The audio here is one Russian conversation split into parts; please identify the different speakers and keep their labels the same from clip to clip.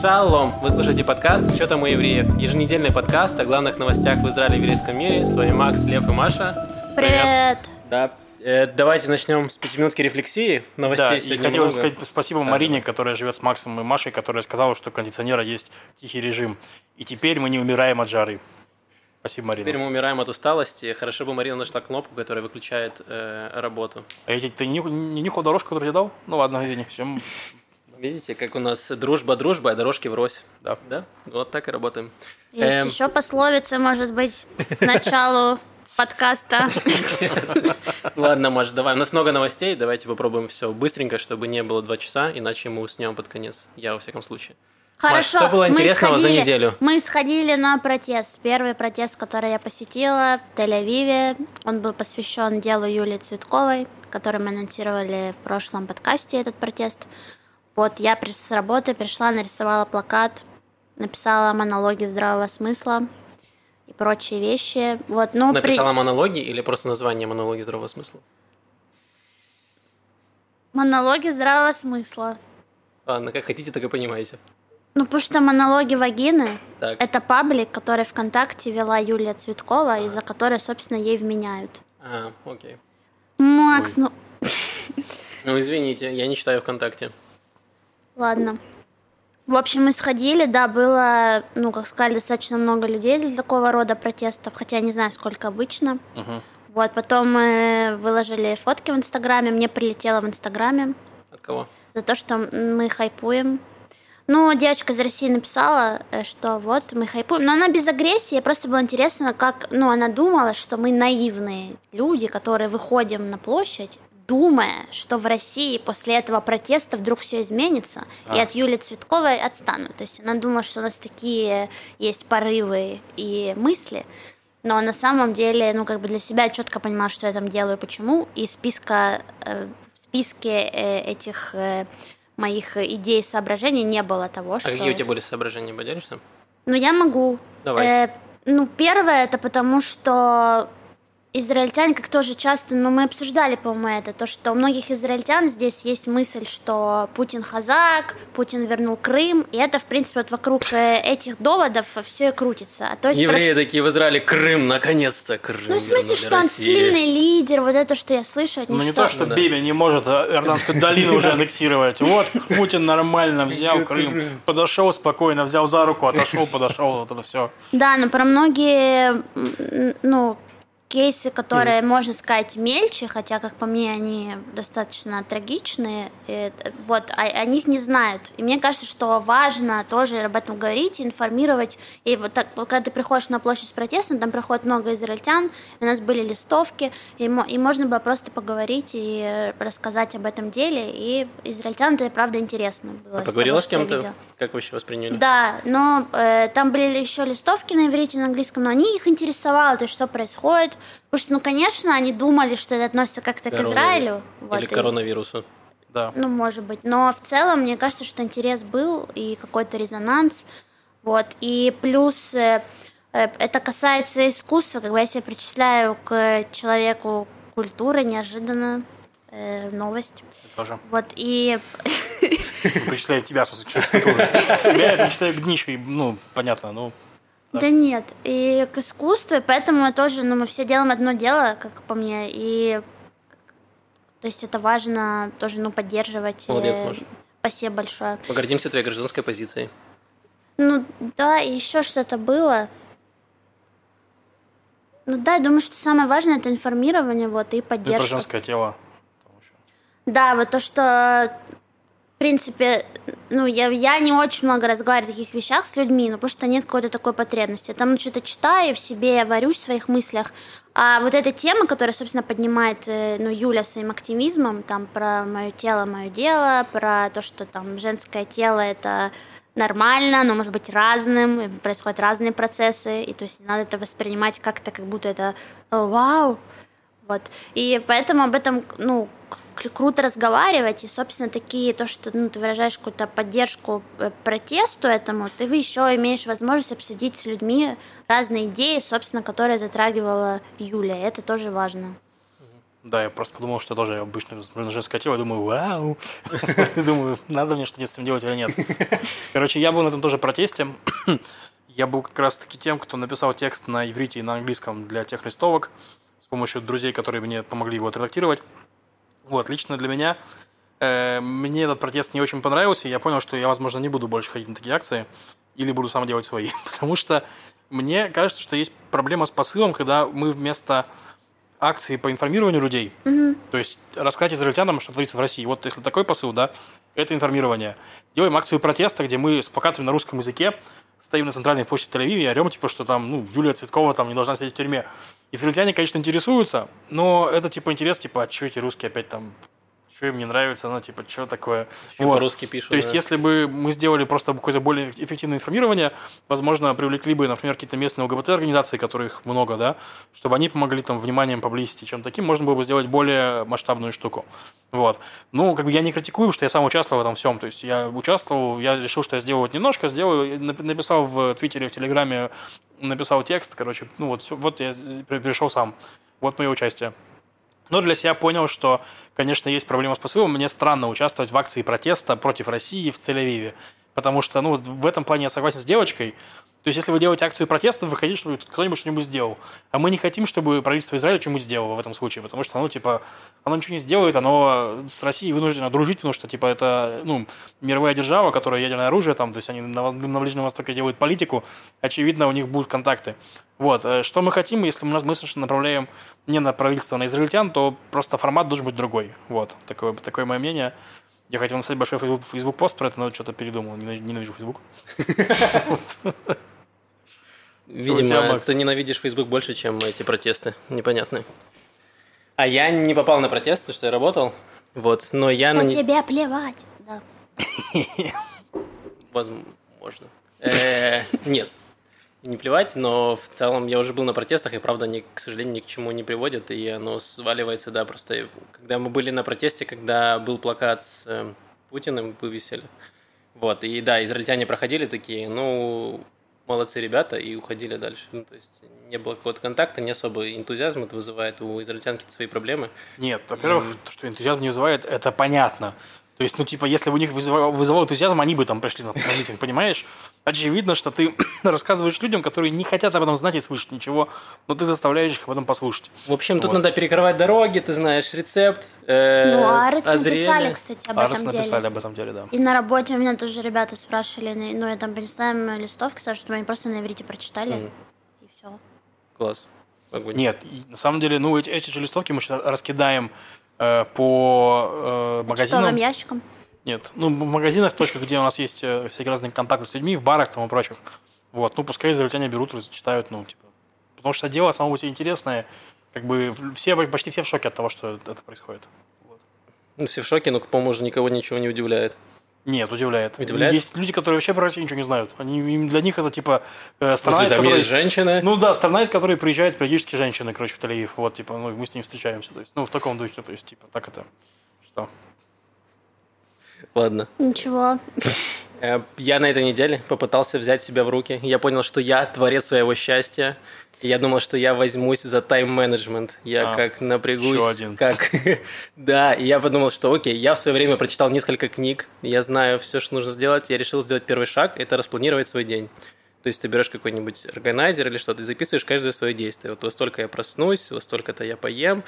Speaker 1: Шалом! Вы слушаете подкаст «Что там у евреев?» Еженедельный подкаст о главных новостях в Израиле и еврейском мире. С вами Макс, Лев и Маша.
Speaker 2: Привет!
Speaker 1: Да, э, давайте начнем с пятиминутки рефлексии. Новостей
Speaker 3: Да, и хотел
Speaker 1: много.
Speaker 3: сказать спасибо
Speaker 1: Да,
Speaker 3: Марине, которая живет с Максом и Машей, которая сказала, что у кондиционера есть тихий режим. И теперь мы не умираем от жары. Спасибо, Марина.
Speaker 1: Теперь мы умираем от усталости. Хорошо бы Марина нашла кнопку, которая выключает э, работу.
Speaker 3: А я тебе- ты не, не нюхал дорожку, которую я дал? Ну ладно, извини. Все.
Speaker 1: Видите, как у нас дружба дружба, а дорожки врозь.
Speaker 3: Да.
Speaker 1: Да? Вот так и работаем.
Speaker 2: Есть
Speaker 1: Эм.
Speaker 2: еще пословица, может быть, к началу подкаста.
Speaker 1: Ладно, Маш, давай. У нас много новостей. Давайте попробуем все быстренько, чтобы не было два часа, иначе мы уснем под конец. Я, во всяком случае.
Speaker 2: Хорошо.
Speaker 1: что было
Speaker 2: мы
Speaker 1: интересного за
Speaker 2: сходили-
Speaker 1: неделю?
Speaker 2: Мы сходили на протест. Первый протест, который я посетила в Тель-Авиве. Он был посвящен делу Юлии Цветковой, который мы анонсировали в прошлом подкасте, этот протест. Вот я с работы пришла, нарисовала плакат, написала монологи здравого смысла и прочие вещи. Вот, ну, при-
Speaker 1: Написала монологи или просто название монологи здравого смысла?
Speaker 2: монологи здравого смысла.
Speaker 1: Ладно, как хотите, так и понимаете.
Speaker 2: Ну, потому что монологи вагины
Speaker 1: Так.
Speaker 2: это паблик, который ВКонтакте вела Юлия Цветкова, из-за которой, собственно, ей вменяют.
Speaker 1: А, окей.
Speaker 2: Макс, ну
Speaker 1: Ну, извините, я не читаю ВКонтакте.
Speaker 2: Ладно. В общем, мы сходили, да, было, ну, как сказали, достаточно много людей для такого рода протестов, хотя я не знаю, сколько обычно. Вот, потом мы выложили фотки в Инстаграме, мне прилетело в Инстаграме
Speaker 1: От кого?
Speaker 2: за то, что мы хайпуем. Ну, девочка из России написала, э, что вот мы хайпуем, но она без агрессии, просто было интересно, как, ну, она думала, что мы наивные люди, которые выходим на площадь, думая, что в России после этого протеста вдруг все изменится, и
Speaker 3: А.
Speaker 2: от Юли Цветковой отстанут. То есть она думала, что у нас такие есть порывы и мысли, но на самом деле, ну, как бы для себя четко понимала, что я там делаю, почему, и списка, э, в списке э, этих э, моих идей и соображений не было того,
Speaker 1: А
Speaker 2: что...
Speaker 1: какие у тебя были соображения, поделишься?
Speaker 2: Ну, я могу.
Speaker 1: Давай.
Speaker 2: Э, ну, первое, это потому, что израильтяне, как тоже часто, ну, мы обсуждали, по-моему, это, то, что у многих израильтян здесь есть мысль, что Путин хазак, Путин вернул Крым, и это, в принципе, вот вокруг э, этих доводов все и крутится. А то есть
Speaker 1: Евреи
Speaker 2: проф-
Speaker 1: такие в Израиле, Крым, наконец-то, Крым.
Speaker 2: Ну, в смысле, что он
Speaker 1: России.
Speaker 2: сильный лидер, вот это, что я слышу от них,
Speaker 3: Ну не
Speaker 2: что-
Speaker 3: то, что
Speaker 1: да.
Speaker 3: Биби не может а, Иорданскую долину уже аннексировать. Вот Путин нормально взял Крым, подошел спокойно, взял за руку, отошел, подошел, вот это все.
Speaker 2: Да, но про многие, ну, кейсы, которые, можно сказать, мельче, хотя, как по мне, они достаточно трагичные, э, вот, а- о них не знают. И мне кажется, что важно тоже об этом говорить, информировать. И вот так, когда ты приходишь на площадь с протестом, там приходит много израильтян, у нас были листовки, и, и можно было просто поговорить и рассказать об этом деле, и израильтянам это, правда, интересно было.
Speaker 1: А поговорила
Speaker 2: того,
Speaker 1: с
Speaker 2: что я
Speaker 1: кем-то? Как вообще восприняли?
Speaker 2: Да, но э, там были еще листовки на иврите и на английском, но они их интересовало, то есть что происходит. Потому что, ну, конечно, они думали, что это относится как-то к. Израилю. вот,
Speaker 1: Или
Speaker 2: и-
Speaker 1: к коронавирусу.
Speaker 3: Да.
Speaker 2: ну, может быть. Но в целом, мне кажется, что интерес был и какой-то резонанс. Вот. И плюс э, э, это касается искусства. Как бы я себя причисляю к человеку культуры, неожиданно э, новость.
Speaker 3: Тоже.
Speaker 2: Вот. И
Speaker 3: Мы Причисляем тебя, в смысле, к человеку культуры. Себя я причисляю к днищу, ну, понятно, ну...
Speaker 2: Да нет, и к искусству, и поэтому тоже, ну, мы все делаем одно дело, как по мне, и то есть это важно тоже, ну, поддерживать.
Speaker 1: Молодец,
Speaker 2: э,
Speaker 1: Маша.
Speaker 2: Спасибо большое.
Speaker 1: Погордимся твоей гражданской позицией.
Speaker 2: Ну, да, и еще что-то было. Ну да, я думаю, что самое важное это информирование, вот, и
Speaker 3: Ну, и про
Speaker 2: поддержка.
Speaker 3: женское тело.
Speaker 2: Да, вот то, что, в принципе, ну, я, я не очень много разговариваю о таких вещах с людьми, ну, потому что нет какой-то такой потребности. Я там что-то читаю, в себе я варюсь в своих мыслях. А вот эта тема, которая, собственно, поднимает, э, ну, Юля своим активизмом, там, про мое тело, мое дело, про то, что там женское тело это нормально, оно может быть разным, происходят разные процессы, и то есть не надо это воспринимать как-то, как будто это «О, вау, вот. И поэтому об этом, ну, круто разговаривать, и, собственно, такие, то, что ну, ты выражаешь какую-то поддержку э, протесту этому, ты еще имеешь возможность обсудить с людьми разные идеи, собственно, которые затрагивала Юля, это тоже важно.
Speaker 3: Да, я просто подумал, что тоже обычно на женское тело, я думаю, вау. Думаю, надо мне что-то с этим делать или нет. Короче, я был на этом тоже протесте. Я был как раз-таки тем, кто написал текст на иврите и на английском для тех листовок с помощью друзей, которые мне помогли его отредактировать. Вот, лично для меня э, мне этот протест не очень понравился, и я понял, что я, возможно, не буду больше ходить на такие акции, или буду сам делать свои. Потому что мне кажется, что есть проблема с посылом, когда мы вместо акции по информированию людей,
Speaker 2: Мгм.
Speaker 3: то есть рассказать израильтянам, что творится в России. Вот если такой посыл, да, это информирование. Делаем акцию протеста, где мы с плакатами на русском языке стоим на центральной площади Тель-Авиве и орем, типа, что там, ну, Юлия Цветкова там не должна сидеть в тюрьме. Израильтяне, конечно, интересуются, но это, типа, интерес, типа, а что эти русские опять там, что им не нравится, ну, типа, что такое.
Speaker 1: Ещё
Speaker 3: Вот.
Speaker 1: по-русски пишут.
Speaker 3: То есть,
Speaker 1: да.
Speaker 3: если бы мы сделали просто какое-то более эффективное информирование, возможно, привлекли бы, например, какие-то местные ЛГБТ-организации, которых много, да, чтобы они помогли там вниманием поблизости, чем таким, можно было бы сделать более масштабную штуку. Вот. Ну, как бы я не критикую, потому что я сам участвовал в этом всем. То есть я участвовал, я решил, что я сделаю вот немножко, сделаю, нап- написал в Твиттере, в Телеграме, написал текст, короче, ну вот, всё- вот я пришел сам. Вот мое участие. Но для себя понял, что, конечно, есть проблема с посылом. Мне странно участвовать в акции протеста против России в Тель-Авиве. Потому что, ну, в этом плане я согласен с девочкой. То есть, если вы делаете акцию протеста, вы хотите, чтобы кто-нибудь что-нибудь сделал. А мы не хотим, чтобы правительство Израиля что-нибудь сделало в этом случае. Потому что, оно типа, оно ничего не сделает, оно с Россией вынуждено дружить, потому что, типа, это, ну, мировая держава, которая ядерное оружие, там, то есть, они на, на Ближнем Востоке делают политику, очевидно, у них будут контакты. Вот. э, Что мы хотим, если мы мысленно направляем не на правительство, а на израильтян, то просто формат должен быть другой. Вот. Такое, такое мое мнение. Я хотел написать большой Facebook, Facebook пост про это, но что-то передумал. Ненавижу, Facebook.
Speaker 1: Видимо,
Speaker 3: тебя, Макс?
Speaker 1: ты ненавидишь Facebook больше, чем эти протесты. Непонятные. А я не попал на протест, потому что я работал. Вот, но я на
Speaker 2: На тебе плевать. Да.
Speaker 1: Возможно. Э, Нет. Не плевать, но в целом я уже был на протестах, и правда, они, к сожалению, ни к чему не приводят, и оно сваливается, да, просто когда мы были на протесте, когда был плакат с э, Путиным, вывесили. Вот, и да, израильтяне проходили такие, ну, молодцы ребята, и уходили дальше. Ну, то есть не было какого-то контакта, не особо энтузиазм это вызывает у израильтян какие-то свои проблемы.
Speaker 3: Нет, во-первых, то, что энтузиазм не вызывает, это понятно. То есть, ну, типа, если бы у них вызывал, вызывал энтузиазм, они бы там пришли на, на митинг, понимаешь? Очевидно, что ты рассказываешь людям, которые не хотят об этом знать и слышать ничего, но ты заставляешь их об этом послушать.
Speaker 1: В общем, тут надо перекрывать дороги, ты знаешь рецепт. э,
Speaker 2: Ну, а Арец
Speaker 1: озрели.
Speaker 2: написали, кстати, об
Speaker 3: Арес
Speaker 2: этом
Speaker 3: написали
Speaker 2: деле.
Speaker 3: об этом деле, да.
Speaker 2: И на работе у меня тоже ребята спрашивали, ну, я там принесла им листовки, сказала, чтобы они просто на иврите прочитали, и все.
Speaker 1: Класс. Огонь.
Speaker 3: Нет, на самом деле, ну, эти, эти же листовки мы сейчас раскидаем э, по э, магазинам.
Speaker 2: Почтовым ящиком.
Speaker 3: Нет, ну, в магазинах, точках, где у нас есть э, всякие разные контакты с людьми, в барах там и прочих. Вот, ну, пускай израильтяне берут и читают, ну, типа. Потому что дело само по себе интересное. Как бы в- все, почти все в шоке от того, что это происходит.
Speaker 1: Ну, все в шоке, но, по-моему, уже никого ничего не удивляет.
Speaker 3: Нет, удивляет.
Speaker 1: Удивляет?
Speaker 3: Есть люди, которые вообще про Россию ничего не знают. Они, им- для них это типа э, страна, из
Speaker 1: там
Speaker 3: которой...
Speaker 1: есть женщины.
Speaker 3: Ну да, страна, из которой приезжают периодически женщины, короче, в Тель-Авив. Вот, типа, ну, мы с ними встречаемся. То есть, ну, в таком духе, то есть, типа, так это. Что?
Speaker 1: Ладно.
Speaker 2: Ничего.
Speaker 1: Э, Я на этой неделе попытался взять себя в руки. Я понял, что я творец своего счастья. Я думал, что я возьмусь за тайм-менеджмент. Я
Speaker 3: А,
Speaker 1: как напрягусь,
Speaker 3: один.
Speaker 1: как... да, и я подумал, что окей, я в свое время прочитал несколько книг, я знаю все, что нужно сделать. Я решил сделать первый шаг – это распланировать свой день. То есть ты берешь какой-нибудь органайзер или что-то и записываешь каждое свое действие. Вот во столько я проснусь, во столько-то я поем,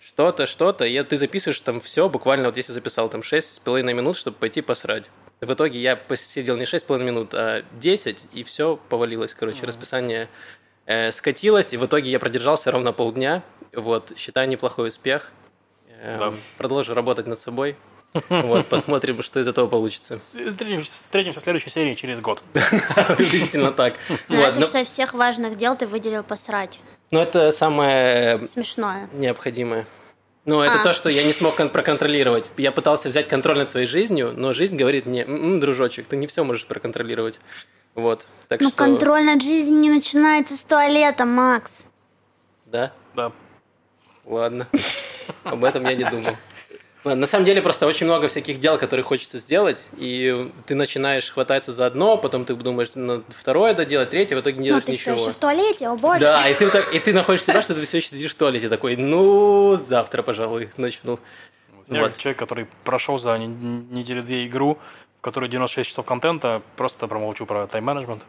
Speaker 1: что-то, что-то, и ты записываешь там все, буквально вот если записал там 6,5 минут, чтобы пойти посрать. В итоге я посидел не 6,5 минут, а 10, и все повалилось, короче, расписание э, скатилось, и в итоге я продержался ровно полдня, вот, считаю неплохой успех, Эм,
Speaker 3: Да.
Speaker 1: продолжу работать над собой, вот, посмотрим, что из этого получится.
Speaker 3: Встретимся, встретимся в следующей серии через год.
Speaker 1: Приблизительно так. Вот,
Speaker 2: Нравится,
Speaker 1: но-
Speaker 2: что из всех важных дел ты выделил посрать.
Speaker 1: Но это самое
Speaker 2: Смешное.
Speaker 1: необходимое. Ну, это
Speaker 2: А.
Speaker 1: то, что я не смог кон- проконтролировать. Я пытался взять контроль над своей жизнью, но жизнь говорит мне, «М-м, дружочек, ты не все можешь проконтролировать. Вот. Так
Speaker 2: Ну,
Speaker 1: что...
Speaker 2: контроль над жизнью не начинается с туалета, Макс.
Speaker 1: Да?
Speaker 3: Да.
Speaker 1: Ладно. Об этом я не думал. На самом деле просто очень много всяких дел, которые хочется сделать, и ты начинаешь хвататься за одно, потом ты думаешь, надо второе доделать, третье, в итоге не
Speaker 2: Ну,
Speaker 1: делаешь
Speaker 2: ты
Speaker 1: ничего.
Speaker 2: все еще в туалете, о боже.
Speaker 1: Да, и ты, так, и ты находишь себя, что ты все еще сидишь в туалете, такой, ну, завтра, пожалуй, начну.
Speaker 3: Я
Speaker 1: Вот.
Speaker 3: человек, который прошел за не- неделю две игру, в которой 96 часов контента, просто промолчу про тайм-менеджмент.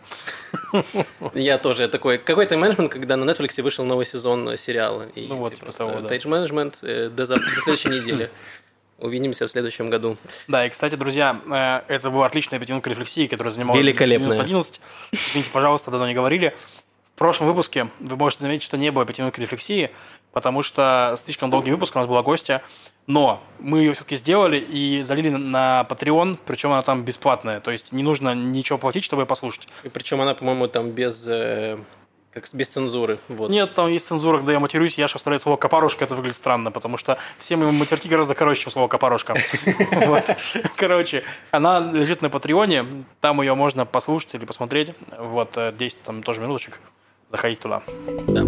Speaker 1: Я тоже такой. Какой тайм-менеджмент, когда на Netflix вышел новый сезон э, сериала? И
Speaker 3: Ну вот,
Speaker 1: ты
Speaker 3: типа
Speaker 1: просто
Speaker 3: того, да.
Speaker 1: тайм-менеджмент э, до завтра, до следующей недели. Увидимся в следующем году.
Speaker 3: Да, и, кстати, друзья, э, это была отличная пятиминутка рефлексии, которая занимала
Speaker 1: Великолепная.
Speaker 3: минут 11. Извините, пожалуйста, давно не говорили. В прошлом выпуске вы можете заметить, что не было пятиминутки рефлексии, потому что слишком долгий выпуск, у нас была гостья, но мы ее все-таки сделали и залили на- Patreon, причем она там бесплатная, то есть не нужно ничего платить, чтобы ее послушать.
Speaker 1: И причем она, по-моему, там без, э, как, без цензуры. Вот.
Speaker 3: Нет, там есть цензура, когда я матерюсь, Яша вставляет слово «копарушка», это выглядит странно, потому что все мои матерки гораздо короче, чем слово «копарушка». Короче, она лежит на Патреоне, там ее можно послушать или посмотреть. Вот, э, 10 там тоже минуточек. Заходите туда.
Speaker 1: Да.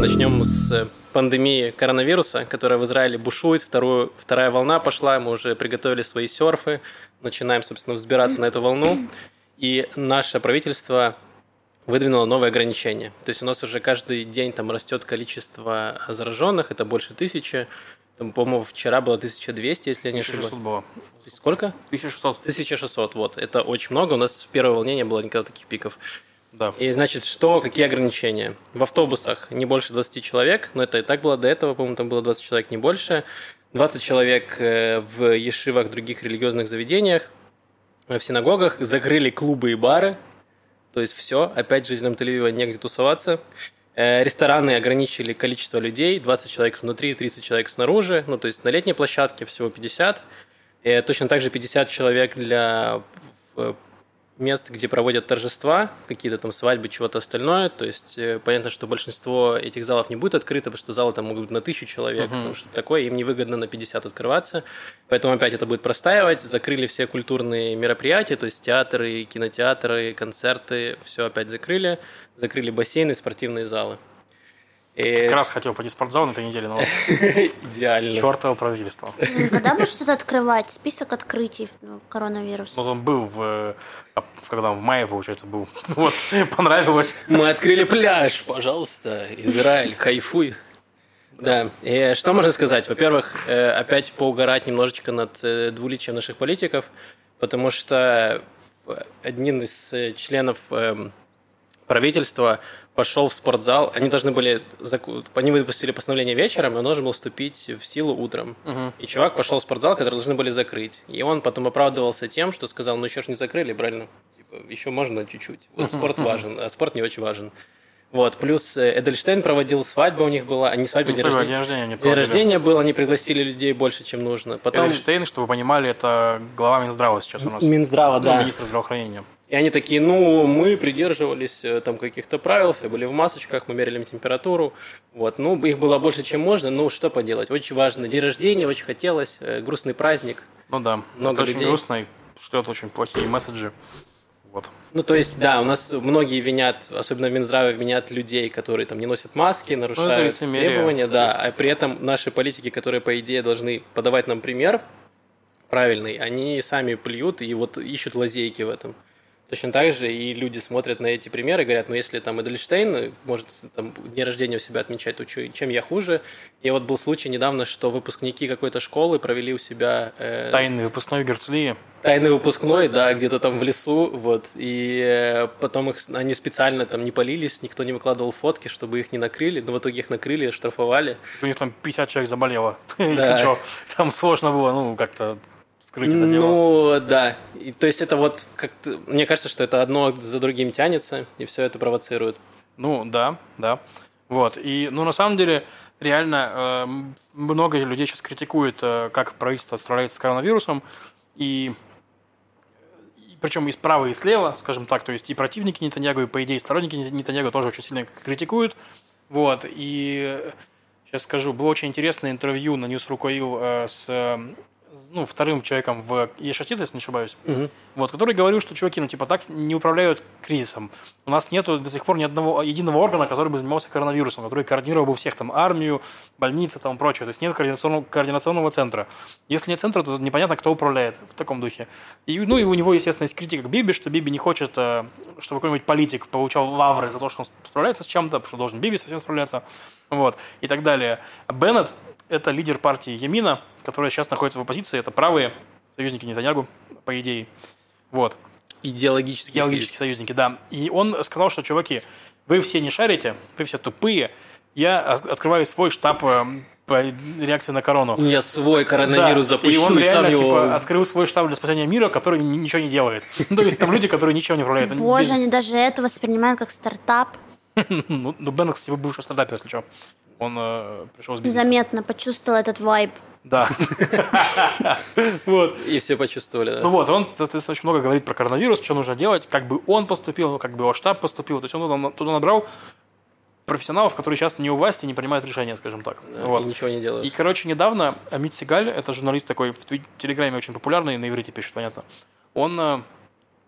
Speaker 1: Начнем с э, пандемии коронавируса, которая в Израиле бушует. Вторую, вторая волна пошла, мы уже приготовили свои серфы, начинаем, собственно, взбираться на эту волну. И наше правительство выдвинуло новые ограничения. То есть у нас уже каждый день там растет количество зараженных, это больше тысячи. Там, по-моему, вчера было 1200, если я не ошибаюсь.
Speaker 3: 1600 было.
Speaker 1: Сколько?
Speaker 3: 1600.
Speaker 1: 1600, вот. Это очень много. У нас в первой волне не было никогда таких пиков.
Speaker 3: Да.
Speaker 1: И значит, что, какие ограничения? В автобусах не больше 20 человек, но это и так было до этого, по-моему, там было 20 человек, не больше. 20 человек э, в ешивах, других религиозных заведениях, э, в синагогах. Закрыли клубы и бары. То есть все, опять жителям Тель-Авива негде тусоваться. Э, Рестораны ограничили количество людей, 20 человек внутри, 30 человек снаружи. Ну, то есть на летней площадке всего 50. Э, Точно так же 50 человек для мест, где проводят торжества, какие-то там свадьбы, чего-то остальное. То есть э, понятно, что большинство этих залов не будет открыто, потому что залы там могут быть на тысячу человек, потому что такое, им невыгодно на 50 открываться. Поэтому опять это будет простаивать. Закрыли все культурные мероприятия, то есть театры, кинотеатры, концерты, все опять закрыли. Закрыли бассейны, спортивные залы. И
Speaker 3: Как раз хотел пойти в спортзал на этой неделе, но
Speaker 1: идеально.
Speaker 3: чертово правительство.
Speaker 2: Ну, Когда будешь что-то открывать? Список открытий ну, коронавирус.
Speaker 3: Вот он был в, э, а, в- когда он в мае, получается, был. Вот, понравилось.
Speaker 1: Мы открыли пляж, пожалуйста, Израиль, кайфуй. Да, и что можно сказать? Во-первых, э, опять поугарать немножечко над э, двуличием наших политиков, потому что э, один из э, членов эм, правительства пошел в спортзал. Они должны были... Они выпустили постановление вечером, и он должен был вступить в силу утром. И чувак пошел в спортзал, который должны были закрыть. И он потом оправдывался тем, что сказал, ну еще ж не закрыли, правильно? Типа, еще можно чуть-чуть. Вот спорт важен, а спорт не очень важен. Вот, плюс э, Эдельштейн проводил свадьбу у них была, они свадьбу,
Speaker 3: Не
Speaker 1: день
Speaker 3: свадьба,
Speaker 1: рождения.
Speaker 3: день рождения не
Speaker 1: День
Speaker 3: проводили.
Speaker 1: рождения был, они пригласили людей больше, чем нужно. Потом
Speaker 3: Эдельштейн, чтобы вы понимали, это глава Минздрава сейчас у нас.
Speaker 1: Минздрава,
Speaker 3: Ну,
Speaker 1: да.
Speaker 3: министр здравоохранения.
Speaker 1: И они такие, ну, мы придерживались э, там каких-то правил, все были в масочках, мы мерили им температуру. Вот, ну, их было больше, чем можно, ну, что поделать. Очень важно. День рождения, очень хотелось, э, грустный праздник.
Speaker 3: Ну да,
Speaker 1: Много
Speaker 3: это очень
Speaker 1: людей.
Speaker 3: грустно и шлет очень плохие месседжи. Вот.
Speaker 1: Ну, то есть, да, у нас многие винят, особенно в Минздраве, винят людей, которые там не носят маски, нарушают
Speaker 3: лицемерие.
Speaker 1: требования, да, а при этом наши политики, которые, по идее, должны подавать нам пример правильный, они сами плюют и вот ищут лазейки в этом. Точно так же и люди смотрят на эти примеры и говорят, ну если там Эдельштейн может там, день рождения у себя отмечать, то чем я хуже? И вот был случай недавно, что выпускники какой-то школы провели у себя э,
Speaker 3: Тайный выпускной Герцлии.
Speaker 1: тайный выпускной, да, где-то там в лесу, вот, и э, потом их, они специально там не полились, никто не выкладывал фотки, чтобы их не накрыли, но в итоге их накрыли, штрафовали.
Speaker 3: У них там 50 человек заболело.
Speaker 1: Да.
Speaker 3: Если что, там сложно было, ну, как-то скрыть это дело.
Speaker 1: Ну, да, и, то есть это вот, как мне кажется, что это одно за другим тянется, и все это провоцирует.
Speaker 3: Ну, да, да. Вот. И, ну, на самом деле, реально, э, много людей сейчас критикует, э, как правительство справляется с коронавирусом. И, и причем и справа, и слева, скажем так, то есть и противники Нетаньягу, и, по идее, сторонники Нетаньягу тоже очень сильно критикуют. Вот. И сейчас скажу, было очень интересное интервью на News.ru.ил э, с э, ну, вторым человеком в Ешатит, если не ошибаюсь, вот, который говорил, что чуваки, ну, типа, так не управляют кризисом. У нас нету до сих пор ни одного единого органа, который бы занимался коронавирусом, который координировал бы всех, там, армию, больницы, там, прочее. То есть нет координационного, координационного центра. Если нет центра, то непонятно, кто управляет в таком духе. И, ну, и у него, естественно, есть критика к Биби, что Биби не хочет, э, чтобы какой-нибудь политик получал лавры за то, что он справляется с чем-то, что должен Биби совсем справляться, вот, и так далее. Беннет – это лидер партии Ямина, которая сейчас находится в оппозиции, это правые союзники Нетаньягу, по идее. Вот.
Speaker 1: Идеологические,
Speaker 3: Идеологические союзники, да. И он сказал, что, чуваки, вы все не шарите, вы все тупые, я открываю свой штаб э, по реакции на корону.
Speaker 1: Я свой коронавирус
Speaker 3: да.
Speaker 1: запущу,
Speaker 3: и он реально,
Speaker 1: сам его...
Speaker 3: типа, открыл свой штаб для спасения мира, который ничего не делает. Ну, то есть там люди, которые ничего не управляют.
Speaker 2: Боже, они даже это воспринимают как стартап.
Speaker 3: Ну, ну, Бен, кстати, бывший стартапер, если что. Он э, пришел с бизнеса.
Speaker 2: Незаметно почувствовал этот вайб.
Speaker 3: Да. Вот.
Speaker 1: И все почувствовали, да.
Speaker 3: Ну вот, он, соответственно, очень много говорит про коронавирус, что нужно делать, как бы он поступил, как бы его штаб поступил. То есть он туда, туда набрал профессионалов, которые сейчас не у власти, не принимают решения, скажем так.
Speaker 1: Да,
Speaker 3: Вот.
Speaker 1: и ничего не делают.
Speaker 3: И, короче, недавно Амит Сигаль, это журналист такой в Телеграме очень популярный, на иврите пишет, понятно, он э,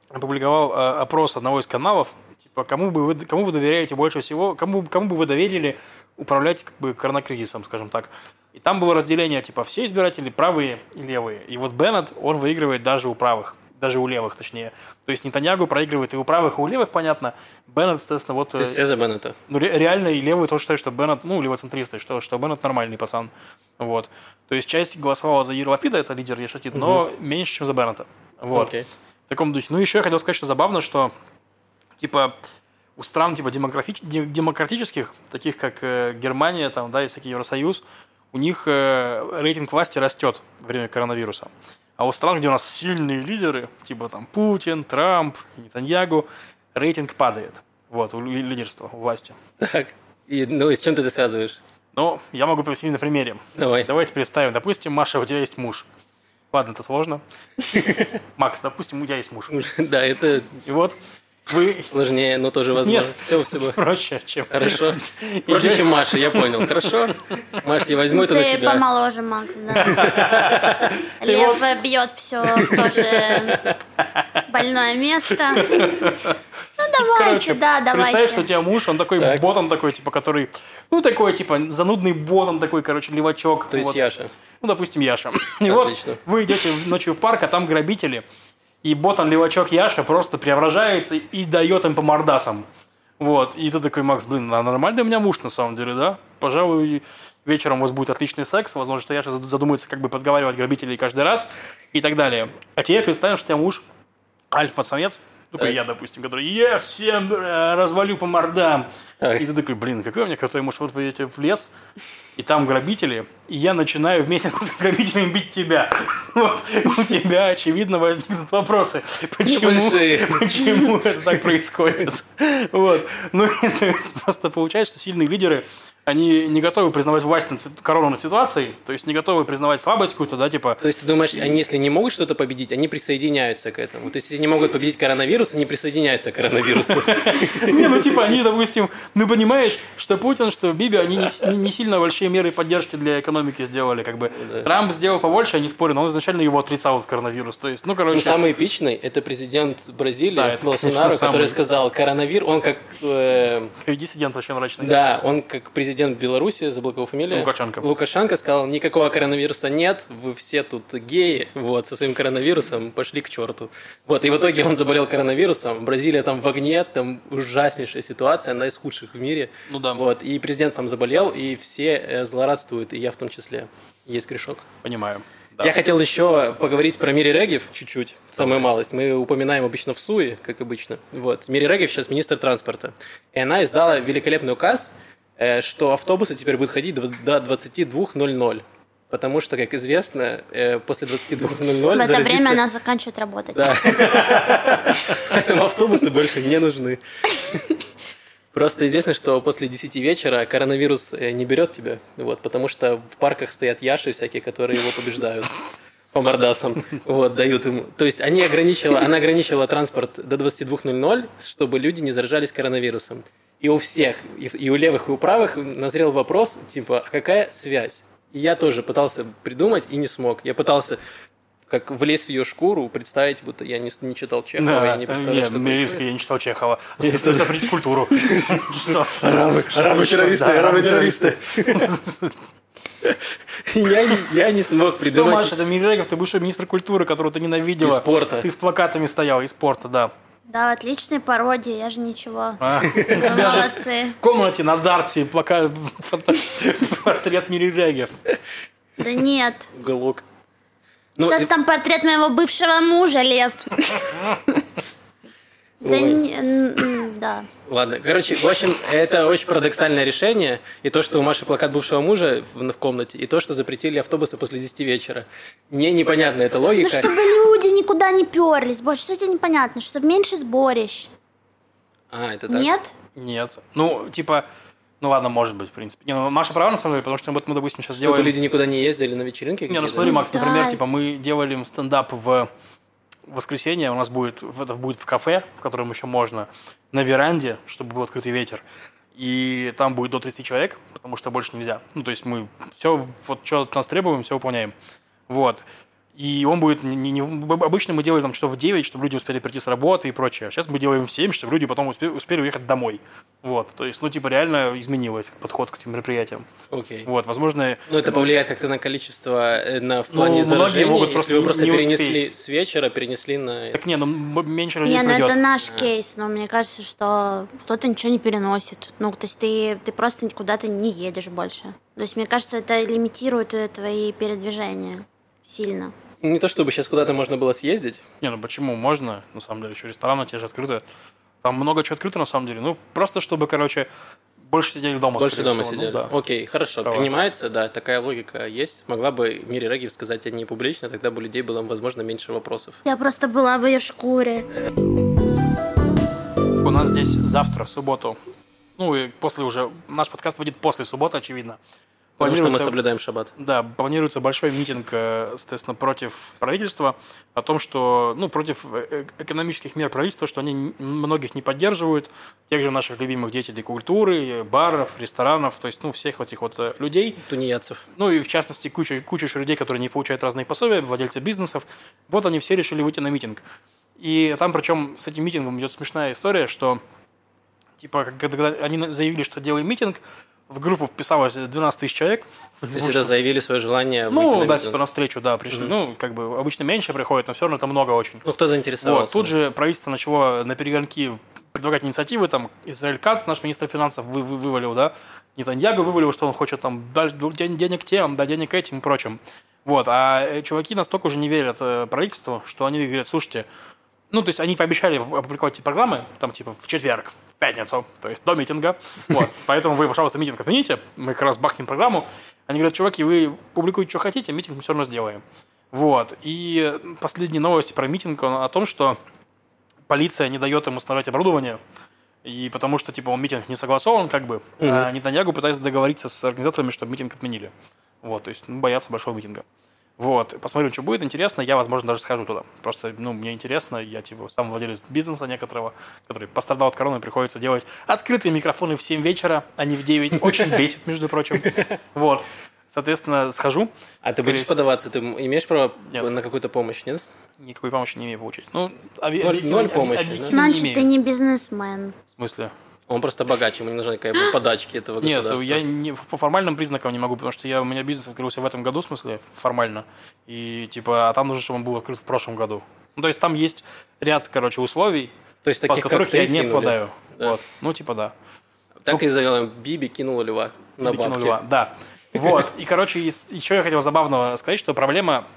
Speaker 3: опубликовал э, опрос одного из каналов, типа, кому бы вы, кому вы доверяете больше всего, кому, кому бы вы доверили управлять как бы коронакризисом, скажем так. И там было разделение, типа, все избиратели правые и левые. И вот Беннет, он выигрывает даже у правых, даже у левых, точнее. То есть Нетаньягу проигрывает и у правых, и у левых, понятно. Беннет, соответственно, вот...
Speaker 1: То
Speaker 3: э,
Speaker 1: есть все за Беннета.
Speaker 3: ну, ре- реально и левые тоже считают, что Беннет, ну, левоцентристы, что, что Беннет нормальный пацан. Вот. То есть часть голосовала за Лапида, это лидер Ешатит, но меньше, чем за Беннета. Вот.
Speaker 1: Окей.
Speaker 3: В таком духе. Ну, еще я хотел сказать, что забавно, что, типа, у стран, типа, демократич- де- демократических, таких как э, Германия, там, да, и всякий Евросоюз, у них э, рейтинг власти растет во время коронавируса. А у стран, где у нас сильные лидеры, типа там Путин, Трамп, Нетаньягу, рейтинг падает. Вот, у ли- лидерства, у власти.
Speaker 1: Так. И, ну, и с чем ты это связываешь?
Speaker 3: Но я могу привести на примере.
Speaker 1: Давай.
Speaker 3: Давайте представим. Допустим, Маша, у тебя есть муж. Ладно, это сложно. Макс, допустим, у тебя есть муж.
Speaker 1: Да, это
Speaker 3: И вот вы
Speaker 1: сложнее, но тоже возможно.
Speaker 3: Нет.
Speaker 1: Все, все бы.
Speaker 3: проще, чем...
Speaker 1: Хорошо. Проще, чем Маша, я понял. Хорошо. Маш, я возьму это на
Speaker 2: Ты
Speaker 1: себя.
Speaker 2: помоложе, Макс, да. Лев бьет все в то же больное место. Ну, давайте,
Speaker 3: Короче,
Speaker 2: да,
Speaker 3: Представь, что у
Speaker 2: давайте.
Speaker 3: тебя муж, он такой
Speaker 1: Так.
Speaker 3: ботан такой, типа, который... Ну, такой, типа, занудный ботан такой, короче, левачок.
Speaker 1: То есть
Speaker 3: вот.
Speaker 1: Яша.
Speaker 3: Ну, допустим, Яша. И вот вы идете ночью в парк, а там грабители. И ботан левачок Яша просто преображается и дает им по мордасам. Вот. И ты такой, Макс, блин, а нормальный у меня муж на самом деле, да? Пожалуй, вечером у вас будет отличный секс. Возможно, что Яша задумается, как бы подговаривать грабителей каждый раз и так далее. А тебе представим, что у тебя муж альфа-самец, такой
Speaker 1: Так.
Speaker 3: я, допустим, который я всем э, развалю по мордам.
Speaker 1: Так.
Speaker 3: И ты такой, блин, какой у меня крутой муж. Вот вы идете в лес, и там грабители, и я начинаю вместе с грабителями бить тебя. Вот. У тебя, очевидно, возникнут вопросы. Почему, почему это так происходит? Вот. Ну, и то есть просто получается, что сильные лидеры, они не готовы признавать власть над корону над ситуацией, то есть не готовы признавать слабость какую-то, да, типа,
Speaker 1: То есть ты думаешь, они если не могут что-то победить, они присоединяются к этому. То есть если не могут победить коронавирус, они присоединяются к коронавирусу.
Speaker 3: Не, ну типа они, допустим, ну понимаешь, что Путин, что Биби, они не, сильно большие меры поддержки для экономики сделали, как бы. Трамп сделал побольше, я не спорю, но он изначально его отрицал от коронавирус. То есть, ну
Speaker 1: Ну,
Speaker 3: короче,
Speaker 1: самый эпичный – это президент Бразилии
Speaker 3: конечно,
Speaker 1: который сказал, коронавирус, он как, э,
Speaker 3: диссидент вообще мрачный.
Speaker 1: да, он как президент Беларуси, забыл его фамилию.
Speaker 3: Лукашенко.
Speaker 1: Лукашенко сказал, никакого коронавируса нет, вы все тут геи, вот, со своим коронавирусом пошли к черту. Вот, и в итоге он заболел коронавирусом, Бразилия там в огне, там ужаснейшая ситуация, одна из худших в мире.
Speaker 3: Ну да.
Speaker 1: Вот, и президент сам заболел, и все э, злорадствуют, и я в том числе. Есть грешок.
Speaker 3: Понимаю. Да.
Speaker 1: Я хотел еще поговорить про Мири Регев чуть-чуть, самую малость. Мы упоминаем обычно в СУИ, как обычно. Вот. Мири Регев сейчас министр транспорта. И она издала великолепный указ, что автобусы теперь будут ходить до до 22.00. Потому что, как известно, э, после 22.00
Speaker 2: В это
Speaker 1: заразиться-
Speaker 2: время она заканчивает работать.
Speaker 1: Да. Автобусы больше не нужны. Просто известно, что после 10 вечера коронавирус э, не берет тебя, вот, потому что в парках стоят яши всякие, которые его побеждают по мордасам, вот, дают ему. То есть они ограничила, она ограничила транспорт до 22.00, чтобы люди не заражались коронавирусом. И у всех, и и у левых, и у правых назрел вопрос, типа, а какая связь? И я тоже пытался придумать и не смог. Я пытался как влезть в ее шкуру, представить, будто я не, не читал Чехова, я не представляю,
Speaker 3: нет,
Speaker 1: что
Speaker 3: я не читал Чехова. Запретить культуру. Что?
Speaker 1: Арабы, арабы террористы,
Speaker 3: Да,
Speaker 1: арабы
Speaker 3: арабы
Speaker 1: террористы. Я не, я не смог
Speaker 3: Что,
Speaker 1: придумать.
Speaker 3: Маша, это Мирегов, ты бывший министр культуры, которого ты ненавидела.
Speaker 1: И спорта.
Speaker 3: Ты с плакатами стоял, из спорта, да.
Speaker 2: Да, отличные пародии, я же ничего.
Speaker 3: А, У тебя же в комнате на Дарте фото- портрет Мирегев.
Speaker 2: Да нет.
Speaker 1: Уголок. Ну,
Speaker 2: Сейчас
Speaker 1: и-
Speaker 2: там портрет моего бывшего мужа, Лев. Да
Speaker 1: Ой.
Speaker 2: не- да.
Speaker 1: Ладно, короче, в общем, это очень парадоксальное решение. И то, что у Маши плакат бывшего мужа в, в комнате, и то, что запретили автобусы после 10 вечера. Мне непонятна эта
Speaker 2: Ну,
Speaker 1: логика.
Speaker 2: чтобы люди никуда не перлись. Больше, что тебе непонятно? Чтобы меньше сборищ.
Speaker 1: А, это так?
Speaker 2: Нет?
Speaker 3: Нет. Ну, типа, ну ладно, может быть, в принципе. Не, ну Маша права на самом деле, потому что вот мы, допустим, сейчас
Speaker 1: Чтобы
Speaker 3: делаем...
Speaker 1: люди никуда не ездили на вечеринки?
Speaker 3: Не, ну смотри, Макс, например,
Speaker 2: Да.
Speaker 3: типа мы делали стендап в воскресенье, у нас будет, это будет в кафе, в котором еще можно, на веранде, чтобы был открытый ветер. И там будет до 30 человек, потому что больше нельзя. Ну, то есть мы все, вот что от нас требуем, все выполняем. Вот. И он будет не, не- обычно мы делаем там что в 9, чтобы люди успели прийти с работы и прочее. Сейчас мы делаем в 7, чтобы люди потом успели, успели уехать домой. Вот. То есть, ну, типа, реально изменилось подход к этим мероприятиям.
Speaker 1: Окей.
Speaker 3: Вот, возможно,
Speaker 1: Ну, это повлияет как-то на количество, э, на, в плане
Speaker 3: Ну, многие могут
Speaker 1: если
Speaker 3: просто
Speaker 1: вы просто
Speaker 3: не
Speaker 1: перенесли
Speaker 3: успеть.
Speaker 1: с вечера, перенесли на...
Speaker 3: так не, ну меньше людей
Speaker 2: Не, ну это наш кейс, но мне кажется, что кто-то ничего не переносит. Ну, то есть ты, ты просто куда-то не едешь больше. То есть, мне кажется, это лимитирует твои передвижения сильно.
Speaker 1: Не то, чтобы сейчас куда-то можно было съездить.
Speaker 3: Не, ну почему? Можно, на самом деле, еще рестораны те же открыты. Там много чего открыто, на самом деле. Ну, просто чтобы, короче, больше сидели дома.
Speaker 1: Больше дома
Speaker 3: всего. Ну,
Speaker 1: сидели.
Speaker 3: да.
Speaker 1: Окей, хорошо,
Speaker 3: Права.
Speaker 1: принимается, да, такая логика есть. Могла бы Мири Регев сказать о ней публично, тогда бы у людей было, возможно, меньше вопросов.
Speaker 2: Я просто была в ее шкуре.
Speaker 3: У нас здесь завтра, в субботу, ну и после уже, наш подкаст выйдет после субботы, очевидно.
Speaker 1: Потому что мы соблюдаем шаббат.
Speaker 3: Да, планируется большой митинг, э, соответственно, против правительства, о том, что, ну, против э, экономических мер правительства, что они многих не поддерживают, тех же наших любимых деятелей культуры, э, баров, ресторанов, то есть, ну, всех этих вот э, людей,
Speaker 1: Тунеядцев.
Speaker 3: ну и в частности куча, куча еще людей, которые не получают разные пособия, владельцы бизнесов. Вот они все решили выйти на митинг. И там причем с этим митингом идет смешная история, что типа когда они заявили, что делаем митинг, в группу вписалось 12 тысяч человек.
Speaker 1: То есть это заявили свое желание
Speaker 3: Ну,
Speaker 1: на
Speaker 3: да, типа навстречу, да, пришли. Ну, как бы обычно меньше приходит, но все равно это много очень.
Speaker 1: Ну, кто
Speaker 3: Вот,
Speaker 1: заинтересовался?
Speaker 3: тут же правительство начало на перегонки предлагать инициативы, там, Израиль Кац, наш министр финансов, вы, вы- вывалил, да, Нетаньягу вывалил, что он хочет там дать ден- денег тем, да, денег этим и прочим. Вот, а э, чуваки настолько уже не верят э, правительству, что они говорят, слушайте, ну, то есть они пообещали опубликовать эти программы, там, типа, в четверг, в пятницу, то есть до митинга. Вот, поэтому вы, пожалуйста, митинг отмените, мы как раз бахнем программу. Они говорят, чуваки, вы публикуете, что хотите, митинг мы все равно сделаем. Вот, и последние новости про митинг о том, что полиция не дает ему установить оборудование, и потому что, типа, он митинг не согласован, как бы, а Нетаньягу пытается договориться с организаторами, чтобы митинг отменили. Вот, то есть, ну, боятся большого митинга. Вот, посмотрим, что будет. Интересно, я, возможно, даже схожу туда. Просто, ну, мне интересно, я, типа, сам владелец бизнеса некоторого, который пострадал от короны, приходится делать открытые микрофоны в 7 вечера, а не в 9. Очень бесит, между прочим. Вот, соответственно, схожу.
Speaker 1: А ты будешь подаваться? Ты имеешь право
Speaker 3: Нет.
Speaker 1: на какую-то помощь, нет?
Speaker 3: Никакой помощи не имею получить. Ну, оби-
Speaker 1: Ноль- ноль помощи, да?
Speaker 2: Значит, ты не бизнесмен.
Speaker 3: В смысле?
Speaker 1: Он просто богаче, ему не бы подачки этого
Speaker 3: Нет,
Speaker 1: государства.
Speaker 3: я не, по формальным признакам не могу, потому что я, у меня бизнес открылся в этом году, в смысле, формально. И, типа, а там нужно, чтобы он был открыт в прошлом году. Ну, то есть там есть ряд, короче, условий,
Speaker 1: То есть
Speaker 3: под
Speaker 1: таких,
Speaker 3: которых
Speaker 1: как ты,
Speaker 3: я не
Speaker 1: кинули.
Speaker 3: попадаю.
Speaker 1: Да.
Speaker 3: Вот. Ну, типа, да.
Speaker 1: Так и завел Биби кинула льва на
Speaker 3: кинули
Speaker 1: бабки.
Speaker 3: льва. Да. Вот. И, короче, еще я хотел забавного сказать, что проблема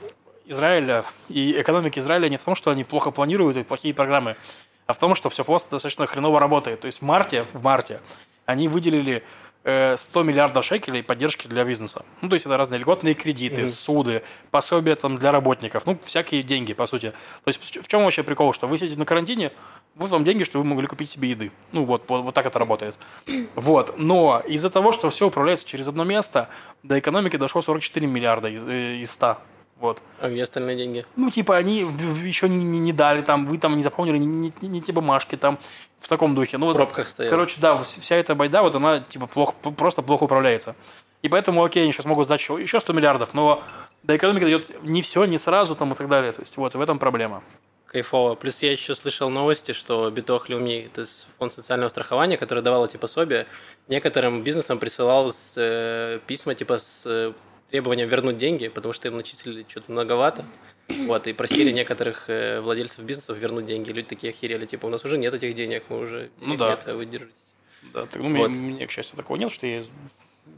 Speaker 3: Израиля и экономики Израиля не в том, что они плохо планируют и плохие программы, а в том, что все просто достаточно хреново работает. То есть в марте, в марте они выделили э, 100 миллиардов шекелей поддержки для бизнеса. Ну, то есть это разные льготные кредиты, суды, пособия там для работников, ну, всякие деньги, по сути. То есть в чем вообще прикол, что вы сидите на карантине, вот вам деньги, что вы могли купить себе еды. Ну, вот, вот, вот так это работает. Вот. Но из-за того, что все управляется через одно место, до экономики дошло 44 миллиарда из, э, из 100. Вот.
Speaker 1: А где остальные деньги?
Speaker 3: Ну, типа, они еще не, не- не дали, там, вы там не заполнили не, не- не те бумажки, там, в таком духе. Ну,
Speaker 1: В
Speaker 3: вот,
Speaker 1: пробках стоял.
Speaker 3: Короче, да, вс- вся эта байда, вот она, типа, плохо, просто плохо управляется. И поэтому, окей, они сейчас могут сдать еще, еще 100 миллиардов, но до экономики дойдет не все, не сразу там и так далее. То есть вот в этом проблема.
Speaker 1: Кайфово. Плюс я еще слышал новости, что Битох Люми, это фонд социального страхования, который давал эти пособия, некоторым бизнесам присылал с, э, письма типа с требованием вернуть деньги, потому что им начислили что-то многовато. Вот, и просили некоторых э, владельцев бизнесов вернуть деньги. Люди такие охерели, типа, у нас уже нет этих денег, мы уже
Speaker 3: ну, да.
Speaker 1: нет, а вы держитесь.
Speaker 3: Да, так, ну, вот. мне, мне, к счастью, такого нет, что я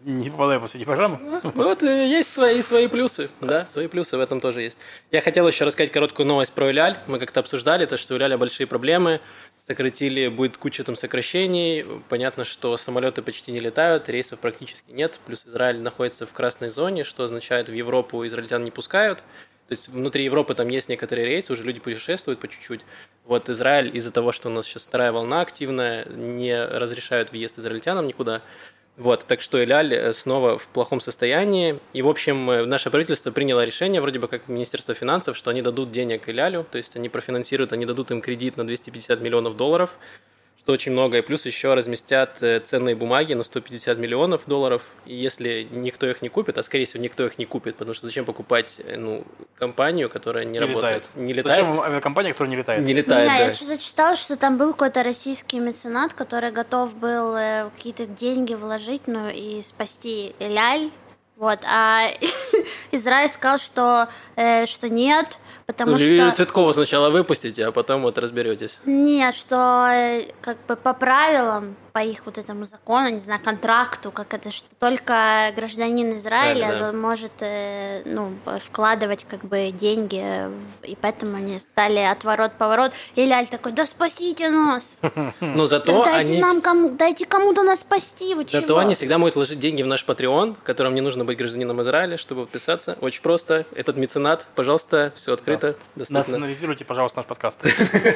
Speaker 3: не попадаю по эти программы.
Speaker 1: Вот, вот э, есть свои, свои плюсы, да, свои плюсы в этом тоже есть. Я хотел еще рассказать короткую новость про Иляль. Мы как-то обсуждали то, что у Иляля большие проблемы, сократили, будет куча там сокращений. Понятно, что самолеты почти не летают, рейсов практически нет. Плюс Израиль находится в красной зоне, что означает, в Европу израильтян не пускают. То есть внутри Европы там есть некоторые рейсы, уже люди путешествуют по чуть-чуть. Вот Израиль из-за того, что у нас сейчас вторая волна активная, не разрешают въезд израильтянам никуда. Вот, так что Эляль э, снова в плохом состоянии. И, в общем, э, наше правительство приняло решение, вроде бы как Министерство финансов, что они дадут денег Элялю, то есть они профинансируют, они дадут им кредит на 250 миллионов долларов – что очень много, и плюс еще разместят э, ценные бумаги на 150 миллионов долларов, и если никто их не купит, а скорее всего никто их не купит, потому что зачем покупать э, ну, компанию, которая не, не работает?
Speaker 3: Летает. Не летает. Зачем авиакомпания, которая не летает?
Speaker 1: Не летает,
Speaker 2: да. Я что-то читала, что там был какой-то российский меценат, который готов был э, какие-то деньги вложить, ну и спасти Ляль, вот, а Израиль сказал, что, э, что нет, потому ну, что...
Speaker 1: Цветкова сначала выпустите, а потом вот разберетесь.
Speaker 2: Нет, что э, как бы по правилам по их вот этому закону, не знаю, контракту, как это, что только гражданин Израиля да, да. может э, ну, вкладывать как бы деньги, и поэтому они стали отворот-поворот. И Ляль такой, да спасите нас!
Speaker 1: Но зато
Speaker 2: дайте
Speaker 1: они...
Speaker 2: нам кому... дайте кому-то нас спасти, вы
Speaker 1: Зато они всегда могут вложить деньги в наш Patreon, в котором не нужно быть гражданином Израиля, чтобы подписаться. Очень просто. Этот меценат, пожалуйста, все открыто,
Speaker 3: доступно. Национализируйте, пожалуйста, наш подкаст.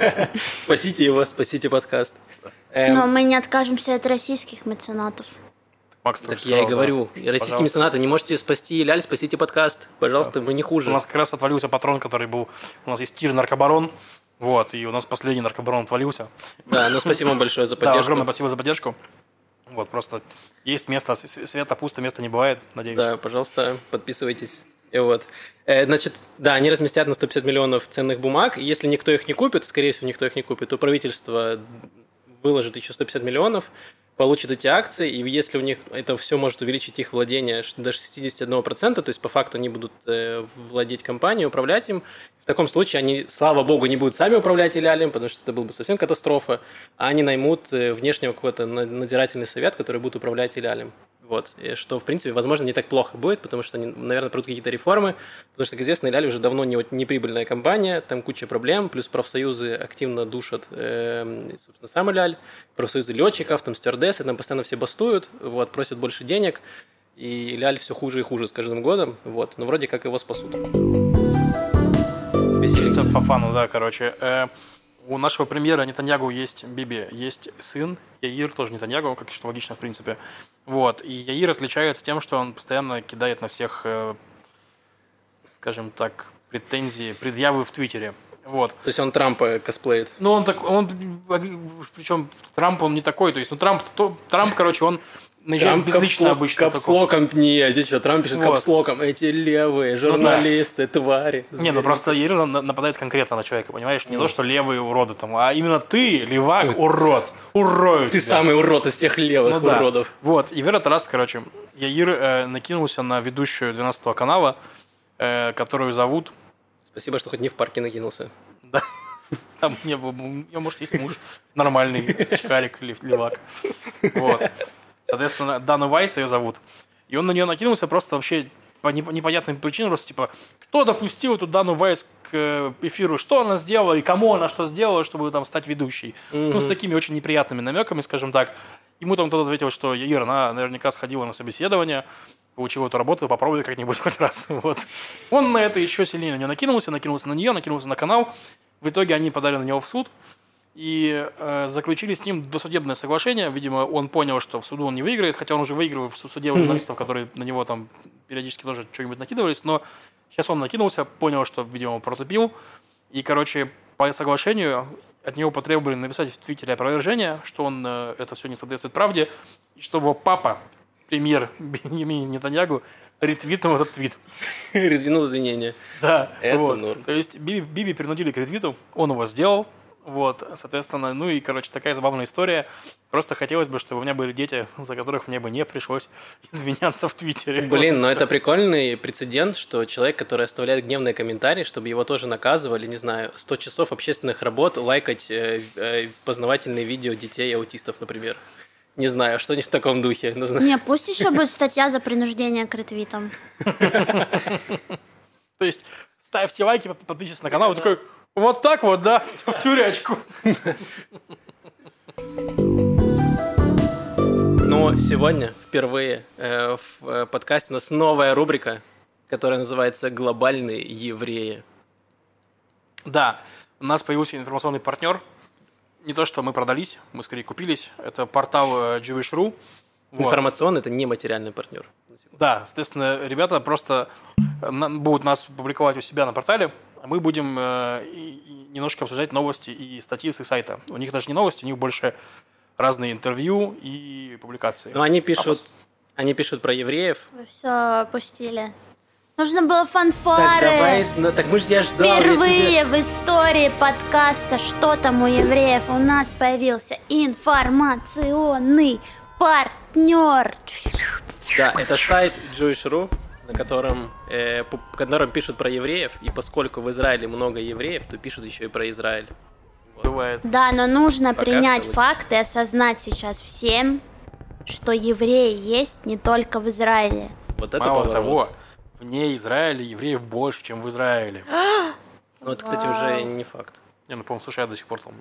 Speaker 1: Спасите его, спасите подкаст.
Speaker 2: Эм... Но мы не откажемся от российских меценатов.
Speaker 1: Макс так я и говорю, да. российские Пожалуйста. меценаты, не можете спасти Ляль, спасите подкаст. Пожалуйста, да. мы не хуже.
Speaker 3: У нас как раз отвалился патрон, который был... У нас есть тир наркобарон, вот, и у нас последний наркобарон отвалился.
Speaker 1: Да, ну спасибо вам большое за поддержку. Да,
Speaker 3: огромное спасибо за поддержку. Вот, просто есть место, света пусто, места не бывает, надеюсь.
Speaker 1: Да, пожалуйста, подписывайтесь. И вот. Э, значит, да, они разместят на 150 миллионов ценных бумаг. Если никто их не купит, скорее всего, никто их не купит, то правительство выложит еще 150 миллионов, получит эти акции, и если у них это все может увеличить их владение до 61%, то есть по факту они будут э, владеть компанией, управлять им, в таком случае они, слава богу, не будут сами управлять Илялем, потому что это был бы совсем катастрофа, а они наймут э, внешнего какой-то надзирательный совет, который будет управлять Илялем. Вот. И что, в принципе, возможно, не так плохо будет, потому что они, наверное, пройдут какие-то реформы, потому что, как известно, Иляли уже давно не, не прибыльная компания, там куча проблем, плюс профсоюзы активно душат, э, собственно, сам Иляль, профсоюзы летчиков, там стюардессы, там постоянно все бастуют, вот, просят больше денег, и Иляль все хуже и хуже с каждым годом, вот, но вроде как его спасут.
Speaker 3: Чисто по фану, да, короче. У нашего премьера Нетаньягу есть Биби, есть сын, Яир тоже Нетаньягу, как что логично, в принципе. Вот. И Яир отличается тем, что он постоянно кидает на всех, э, скажем так, претензии, предъявы в Твиттере. Вот.
Speaker 1: То есть он Трампа косплеит?
Speaker 3: Ну, он так, он, причем Трамп, он не такой, то есть, ну, Трамп, то, Трамп, короче, он наезжает безлично обычно.
Speaker 1: Капслоком не, а здесь что, Трамп пишет вот. капслоком, эти левые журналисты, ну, да. твари.
Speaker 3: Не, ну просто Ерила нападает конкретно на человека, понимаешь? Не ну. то, что левые уроды там, а именно ты, левак, урод, урою
Speaker 1: Ты тебя. самый урод из тех левых ну, уродов.
Speaker 3: Да. Вот, и в этот раз, короче, Яир э, накинулся на ведущую 12 канала, э, которую зовут...
Speaker 1: Спасибо, что хоть не в парке накинулся.
Speaker 3: Да. Там не было, может, есть муж нормальный, чкарик, левак. Вот. Соответственно, Дану Вайс ее зовут. И он на нее накинулся просто вообще по непонятным причинам, просто типа, кто допустил эту Дану Вайс к э, эфиру, что она сделала и кому она что сделала, чтобы там стать ведущей. Mm-hmm. Ну, с такими очень неприятными намеками, скажем так. Ему там кто-то ответил, что Ира, она наверняка сходила на собеседование, получила эту работу, попробуй как-нибудь хоть раз. Вот. Он на это еще сильнее на нее накинулся, накинулся на нее, накинулся на канал. В итоге они подали на него в суд и э, заключили с ним досудебное соглашение. Видимо, он понял, что в суду он не выиграет, хотя он уже выиграл в суде у журналистов, которые на него там периодически тоже что-нибудь накидывались, но сейчас он накинулся, понял, что, видимо, протупил, и, короче, по соглашению от него потребовали написать в Твиттере опровержение, что он, э, это все не соответствует правде, и чтобы его папа премьер Бенjamin Нетаньягу ретвитнул этот твит.
Speaker 1: Резвинул извинения.
Speaker 3: Да,
Speaker 1: Это
Speaker 3: вот.
Speaker 1: норм.
Speaker 3: То есть Биби, Биби принудили к ретвиту, он его сделал, вот, соответственно, ну и, короче, такая забавная история. Просто хотелось бы, чтобы у меня были дети, за которых мне бы не пришлось извиняться в Твиттере. Вот
Speaker 1: Блин,
Speaker 3: и
Speaker 1: но это прикольный прецедент, что человек, который оставляет гневные комментарии, чтобы его тоже наказывали, не знаю, 100 часов общественных работ лайкать э, э, познавательные видео детей аутистов, например. Не знаю, что-нибудь в таком духе. Зна-
Speaker 2: Не, пусть еще будет статья за принуждение к ретвитам.
Speaker 3: То есть ставьте лайки, под- подписывайтесь на канал, и такой, вот так вот, да, все в тюрячку.
Speaker 1: Но сегодня впервые э, в э, подкасте у нас новая рубрика, которая называется «Глобальные евреи».
Speaker 3: Да, у нас появился информационный партнер. Не то, что мы продались, мы скорее купились. Это портал э, Jewish.ru. Вот.
Speaker 1: Информационный – это не материальный партнер.
Speaker 3: Да, соответственно, ребята просто э, будут нас публиковать у себя на портале, мы будем э, немножко обсуждать новости и статьи с их сайта. У них даже не новости, у них больше разные интервью и публикации.
Speaker 1: Но они
Speaker 3: А
Speaker 1: пишут,
Speaker 3: пос-
Speaker 1: они пишут про евреев.
Speaker 2: Вы все опустили. Нужно было
Speaker 1: Так, давай,
Speaker 2: фанфары.
Speaker 1: ну, так мы же я ждал. я тебе-
Speaker 2: Впервые в истории подкаста «Что там у евреев?» у нас появился информационный партнер.
Speaker 1: Да, это сайт Jewish.ru, на котором, э, по котором пишут про евреев, и поскольку в Израиле много евреев, то пишут еще и про Израиль.
Speaker 3: Бывает.
Speaker 2: Да, но нужно
Speaker 1: Пока
Speaker 2: принять
Speaker 1: что вот-
Speaker 2: факт и осознать сейчас всем, что евреи есть не только в Израиле.
Speaker 1: Вот это
Speaker 3: Мало
Speaker 1: поворот.
Speaker 3: того, вне Израиля евреев больше, чем в Израиле.
Speaker 1: Ну, это, кстати, уже не факт.
Speaker 3: Я, ну, по-моему, слушай, я до сих пор там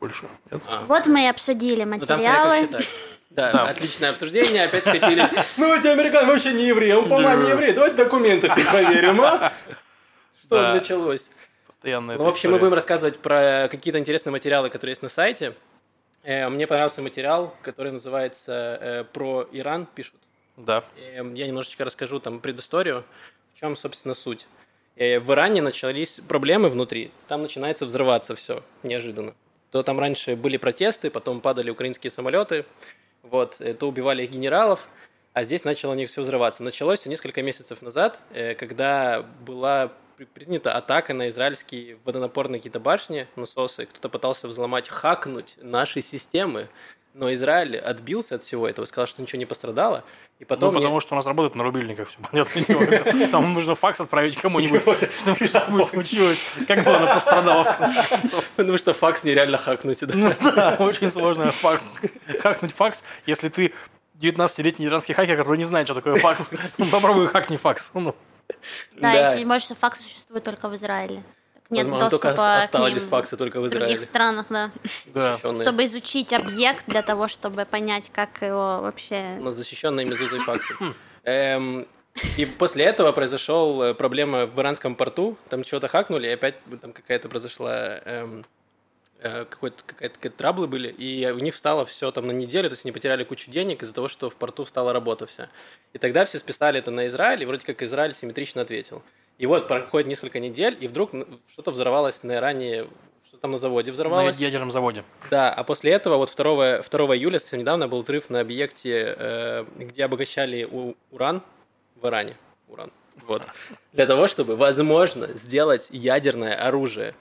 Speaker 3: больше. Нет?
Speaker 1: А.
Speaker 2: Вот мы и обсудили
Speaker 1: Ну, там как
Speaker 2: материалы.
Speaker 1: считать. Да,
Speaker 3: Да.
Speaker 1: отличное обсуждение, опять скатились. Ну, эти американцы вообще не евреи, он по маме еврей, давайте документы все проверим, а? Что началось?
Speaker 3: Постоянно
Speaker 1: Ну, в общем, мы будем рассказывать про какие-то интересные материалы, которые есть на сайте. Э, Мне понравился материал, который называется э, «Про Иран» пишут.
Speaker 3: Да.
Speaker 1: Эм, Я немножечко расскажу там предысторию, в чем, собственно, суть. Э, В Иране начались проблемы внутри, там начинается взрываться все неожиданно. То там раньше были протесты, потом падали украинские самолеты, вот, э, то убивали их генералов, а здесь начало у них все взрываться. Началось несколько месяцев назад, э, когда была при- принята атака на израильские водонапорные какие-то башни, насосы. Кто-то пытался взломать, хакнуть наши системы. Но Израиль отбился от всего этого, сказал, что ничего не пострадало. И потом
Speaker 3: ну,
Speaker 1: мне-
Speaker 3: потому что у нас работает на рубильниках, все понятно. Там нужно факс отправить кому-нибудь, чтобы что-нибудь случилось. Как бы она пострадала в конце концов.
Speaker 1: Потому что факс нереально хакнуть. да.
Speaker 3: Ну очень сложно хакнуть факс, если ты 19-летний иранский хакер, который не знает, что такое факс. Ну, Попробуй хакни факс. Ну,
Speaker 2: Да,
Speaker 1: Да.
Speaker 2: и тем больше факс существует только в Израиле. Нет
Speaker 1: Возможно, только
Speaker 2: доступа к
Speaker 1: остались
Speaker 2: ним
Speaker 1: факсы только в
Speaker 2: в
Speaker 1: Израиле.
Speaker 2: других странах, да.
Speaker 3: да.
Speaker 2: Чтобы изучить объект для того, чтобы понять, как его вообще...
Speaker 1: Но защищенные мезузой факсы. Эм, И после этого произошел э, проблема в иранском порту, там что-то хакнули, и опять там какая-то произошла эм, э, какой-то, какая-то, какие-то траблы были, и у них встало все там на неделю, то есть они потеряли кучу денег из-за того, что в порту встала работа вся. И тогда все списали это на Израиль, и вроде как Израиль симметрично ответил. И вот проходит несколько недель, и вдруг что-то взорвалось на Иране, что там на заводе
Speaker 3: На
Speaker 1: взорвалось.
Speaker 3: ядерном заводе.
Speaker 1: Да, а после этого, вот 2, 2 июля, совсем недавно, был взрыв на объекте, э, где обогащали уран в Иране. Уран. Вот. Для того, чтобы, возможно, сделать ядерное оружие.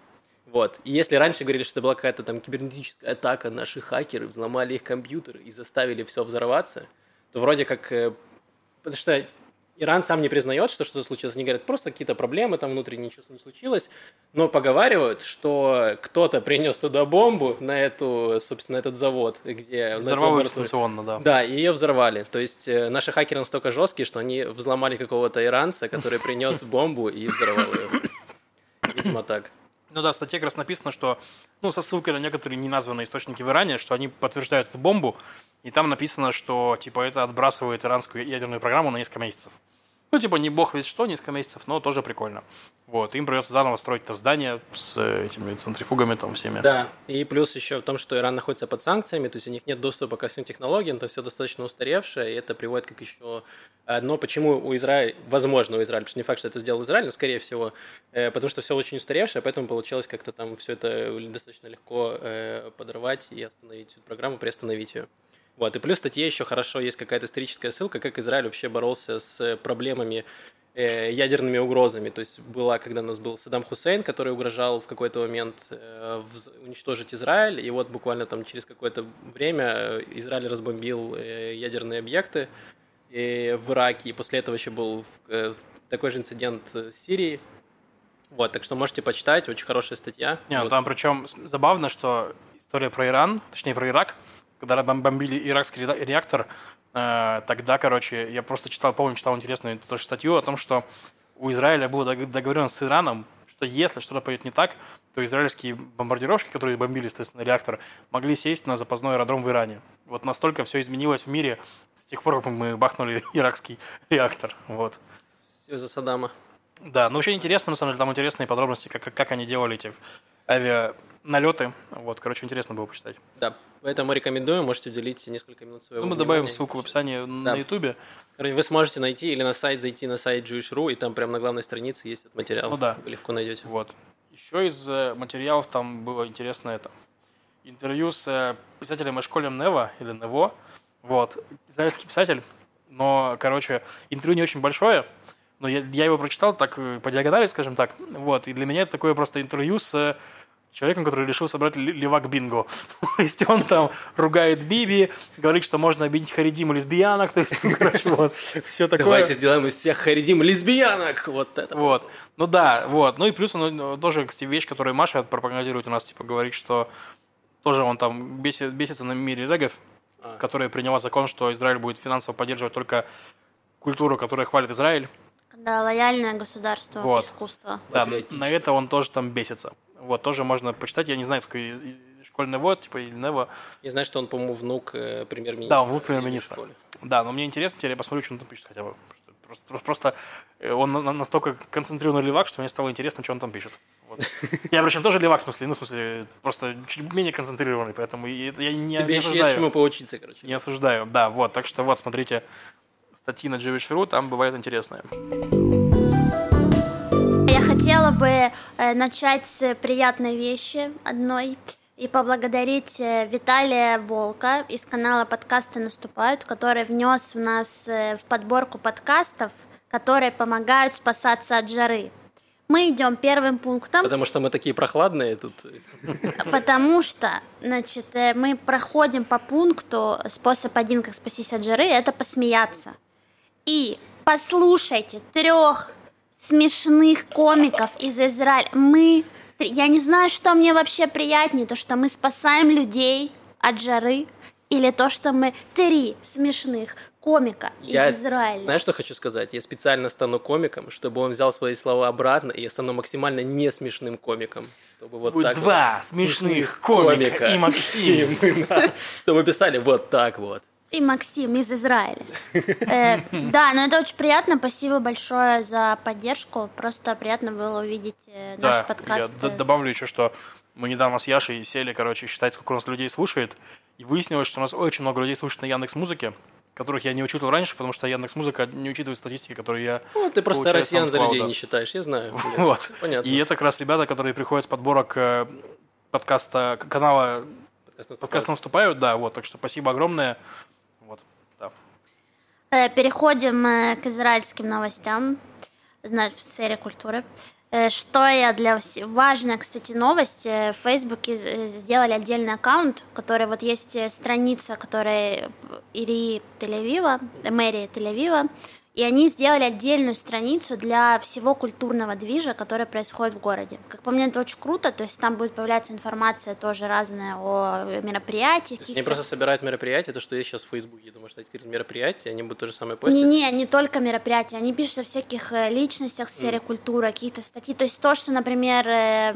Speaker 1: Вот. И если раньше говорили, что это была какая-то там кибернетическая атака, наши хакеры взломали их компьютеры и заставили все взорваться, то вроде как... э, Потому что Иран сам не признает, что что-то случилось. Они говорят, просто какие-то проблемы там внутренние, ничего не случилось. Но поговаривают, что кто-то принес туда бомбу на эту, собственно, этот завод, где... на эту
Speaker 3: Взорвал
Speaker 1: лабораторию.
Speaker 3: дистанционно, да.
Speaker 1: Да, и ее взорвали. То есть э, наши хакеры настолько жесткие, что они взломали какого-то иранца, который принес бомбу и взорвал ее. Видимо, так.
Speaker 3: Ну да, в статье как раз написано, что, ну, со ссылкой на некоторые неназванные источники в Иране, что они подтверждают эту бомбу, и там написано, что, типа, это отбрасывает иранскую ядерную программу на несколько месяцев. Ну, типа, не бог ведь что, несколько месяцев, но тоже прикольно. Вот, им придется заново строить это здание с э, этими центрифугами там всеми.
Speaker 1: Да, и плюс еще в том, что Иран находится под санкциями, то есть у них нет доступа ко всем технологиям, то все достаточно устаревшее, и это приводит как еще одно, почему у Израиля, возможно, у Израиля, потому что не факт, что это сделал Израиль, но скорее всего, э, потому что все очень устаревшее, поэтому получилось как-то там все это достаточно легко э, подорвать и остановить эту программу, приостановить ее. Вот, и плюс в статье еще хорошо есть какая-то историческая ссылка, как Израиль вообще боролся с проблемами э, ядерными угрозами. То есть была, когда у нас был Саддам Хусейн, который угрожал в какой-то момент э, уничтожить Израиль, и вот буквально там через какое-то время э, Израиль разбомбил ядерные объекты в Ираке, и после этого еще был такой же инцидент в Сирии. Вот, так что можете почитать, очень хорошая статья.
Speaker 3: Не, ну
Speaker 1: вот.
Speaker 3: там причем забавно, что история про Иран, точнее про Ирак, когда бомбили иракский реактор, э, тогда, короче, я просто читал, помню, читал интересную тоже статью о том, что у Израиля была договоренность с Ираном, что если что-то пойдет не так, то израильские бомбардировщики, которые бомбили, естественно, реактор, могли сесть на запасной аэродром в Иране. Вот настолько все изменилось в мире с тех пор, как мы бахнули иракский реактор. Вот.
Speaker 1: Все за Саддама.
Speaker 3: Да, ну очень интересно, на самом деле, там интересные подробности, как, как они делали эти авианалеты. Вот, короче, интересно было почитать.
Speaker 1: Да, поэтому рекомендую, можете уделить несколько минут своего
Speaker 3: Ну, мы добавим ссылку в описании да. на Ютубе.
Speaker 1: Вы сможете найти или на сайт зайти на сайт Jewish.ru, и там прям на главной странице есть этот материал.
Speaker 3: Ну да.
Speaker 1: Вы легко найдете.
Speaker 3: Вот. Еще из э, материалов там было интересно это. Интервью с э, писателем Эшколем Нева, или Нево. Вот. Израильский писатель. Но, короче, интервью не очень большое, но я, я его прочитал так э, по диагонали, скажем так. Вот. И для меня это такое просто интервью с человеком, который решил собрать левак бинго. то есть он там ругает Биби, говорит, что можно обидеть харидим и лесбиянок, то есть, короче, вот, все такое.
Speaker 1: Давайте сделаем из всех харидим лесбиянок, вот это.
Speaker 3: Вот, ну да, вот, ну и плюс он ну, тоже, кстати, вещь, которую Маша пропагандирует у нас, типа, говорит, что тоже он там бесит, бесится на мире регов, а. которая приняла закон, что Израиль будет финансово поддерживать только культуру, которая хвалит Израиль,
Speaker 2: да, лояльное государство, вот. искусство.
Speaker 3: Да, на это он тоже там бесится. Вот, тоже можно почитать. Я не знаю, такой школьный вот, типа, или Нево.
Speaker 1: Я знаю, что он, по-моему, внук э, премьер-министра.
Speaker 3: Да, внук премьер-министра. Да, но мне интересно, теперь я посмотрю, что он там пишет хотя бы. Просто, просто, э, он настолько концентрированный левак, что мне стало интересно, что он там пишет. Вот. Я, причем, тоже левак, в смысле, ну, в смысле, просто чуть менее концентрированный, поэтому я не,
Speaker 1: Тебе
Speaker 3: не
Speaker 1: осуждаю. чему поучиться, короче.
Speaker 3: Не осуждаю, да, вот, так что вот, смотрите, статьи на Jewish.ru, там бывает интересное.
Speaker 2: Я хотела бы э, начать с приятной вещи одной и поблагодарить э, Виталия Волка из канала «Подкасты наступают», который внес в нас э, в подборку подкастов, которые помогают спасаться от жары. Мы идем первым пунктом.
Speaker 1: Потому что мы такие прохладные тут.
Speaker 2: Потому что, значит, мы проходим по пункту способ один, как спастись от жары, это посмеяться и послушайте трех смешных комиков из Израиля. Мы, я не знаю, что мне вообще приятнее, то, что мы спасаем людей от жары, или то, что мы три смешных комика я, из Израиля.
Speaker 1: Знаешь, что хочу сказать? Я специально стану комиком, чтобы он взял свои слова обратно, и я стану максимально не смешным комиком. Чтобы вот
Speaker 3: Будет
Speaker 1: так
Speaker 3: два вот, смешных комика, комика и Максим.
Speaker 1: Чтобы писали вот так вот
Speaker 2: и Максим из Израиля. Э, да, но это очень приятно. Спасибо большое за поддержку. Просто приятно было увидеть э, наш подкаст.
Speaker 3: Я добавлю еще, что мы недавно с Яшей сели, короче, считать, сколько у нас людей слушает. И выяснилось, что у нас очень много людей слушает на Яндекс Музыке, которых я не учитывал раньше, потому что Яндекс Музыка не учитывает статистики, которые я.
Speaker 1: Ну, ты просто россиян за людей не считаешь, я знаю.
Speaker 3: Вот. Понятно. И это как раз ребята, которые приходят с подборок э, подкаста канала подкаст наступают, да, вот, так что спасибо огромное.
Speaker 2: Э, переходим э, к израильским новостям, значит, в сфере культуры. Э, что я для. Важная, кстати, новость. В Фейсбуке сделали отдельный аккаунт, который вот есть страница, которая Ири Тель-Авива, мэрии Тель-Авива, и они сделали отдельную страницу для всего культурного движа, который происходит в городе. Как по мне, это очень круто, то есть там будет появляться информация тоже разная о мероприятиях.
Speaker 1: То есть они просто собирают мероприятия, то, что есть сейчас в Фейсбуке, думаю, что открыть мероприятия, они будут то же самое постить?
Speaker 2: Не-не, не только мероприятия, они пишут о всяких э, личностях в сфере mm. культуры, какие-то статьи, то есть то, что, например, э,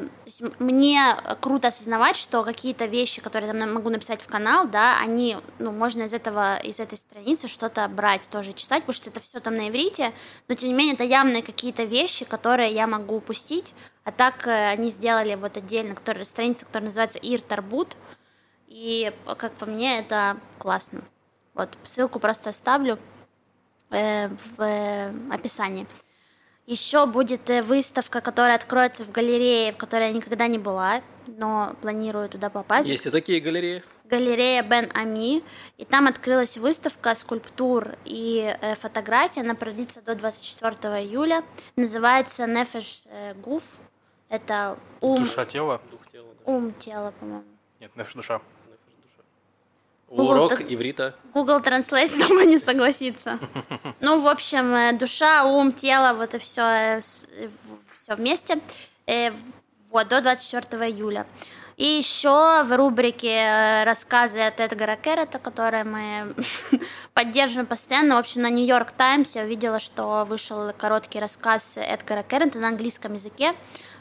Speaker 2: мне круто осознавать, что какие-то вещи, которые я могу написать в канал, да, они, ну, можно из этого, из этой страницы что-то брать, тоже читать, потому что это все там на иврите, но тем не менее это явные какие-то вещи, которые я могу упустить, а так э, они сделали вот отдельно который, страница, которая называется Ир Тарбут, и, как по мне, это классно. Вот, ссылку просто оставлю э, в э, описании. Еще будет э, выставка, которая откроется в галерее, в которой я никогда не была, но планирую туда попасть.
Speaker 1: Есть и такие галереи.
Speaker 2: Галерея Бен Ами, и там открылась выставка скульптур и э, фотографий, она продлится до 24 июля, называется Нефеш э, Гуф, это ум,
Speaker 3: Душа тела?
Speaker 1: Дух тела, да.
Speaker 2: ум тела, по-моему.
Speaker 3: Нет, нефиш душа.
Speaker 2: Google
Speaker 1: Урок
Speaker 2: так-
Speaker 1: иврита.
Speaker 2: Google Translate с тобой не согласится. Ну, в общем, э, душа, ум, тело, вот и все, все вместе. Вот, до 24 июля. И еще в рубрике э, рассказы от Эдгара Керрета, которые мы поддерживаем постоянно. В общем, на Нью-Йорк Таймс я увидела, что вышел короткий рассказ Эдгара Керрета на английском языке,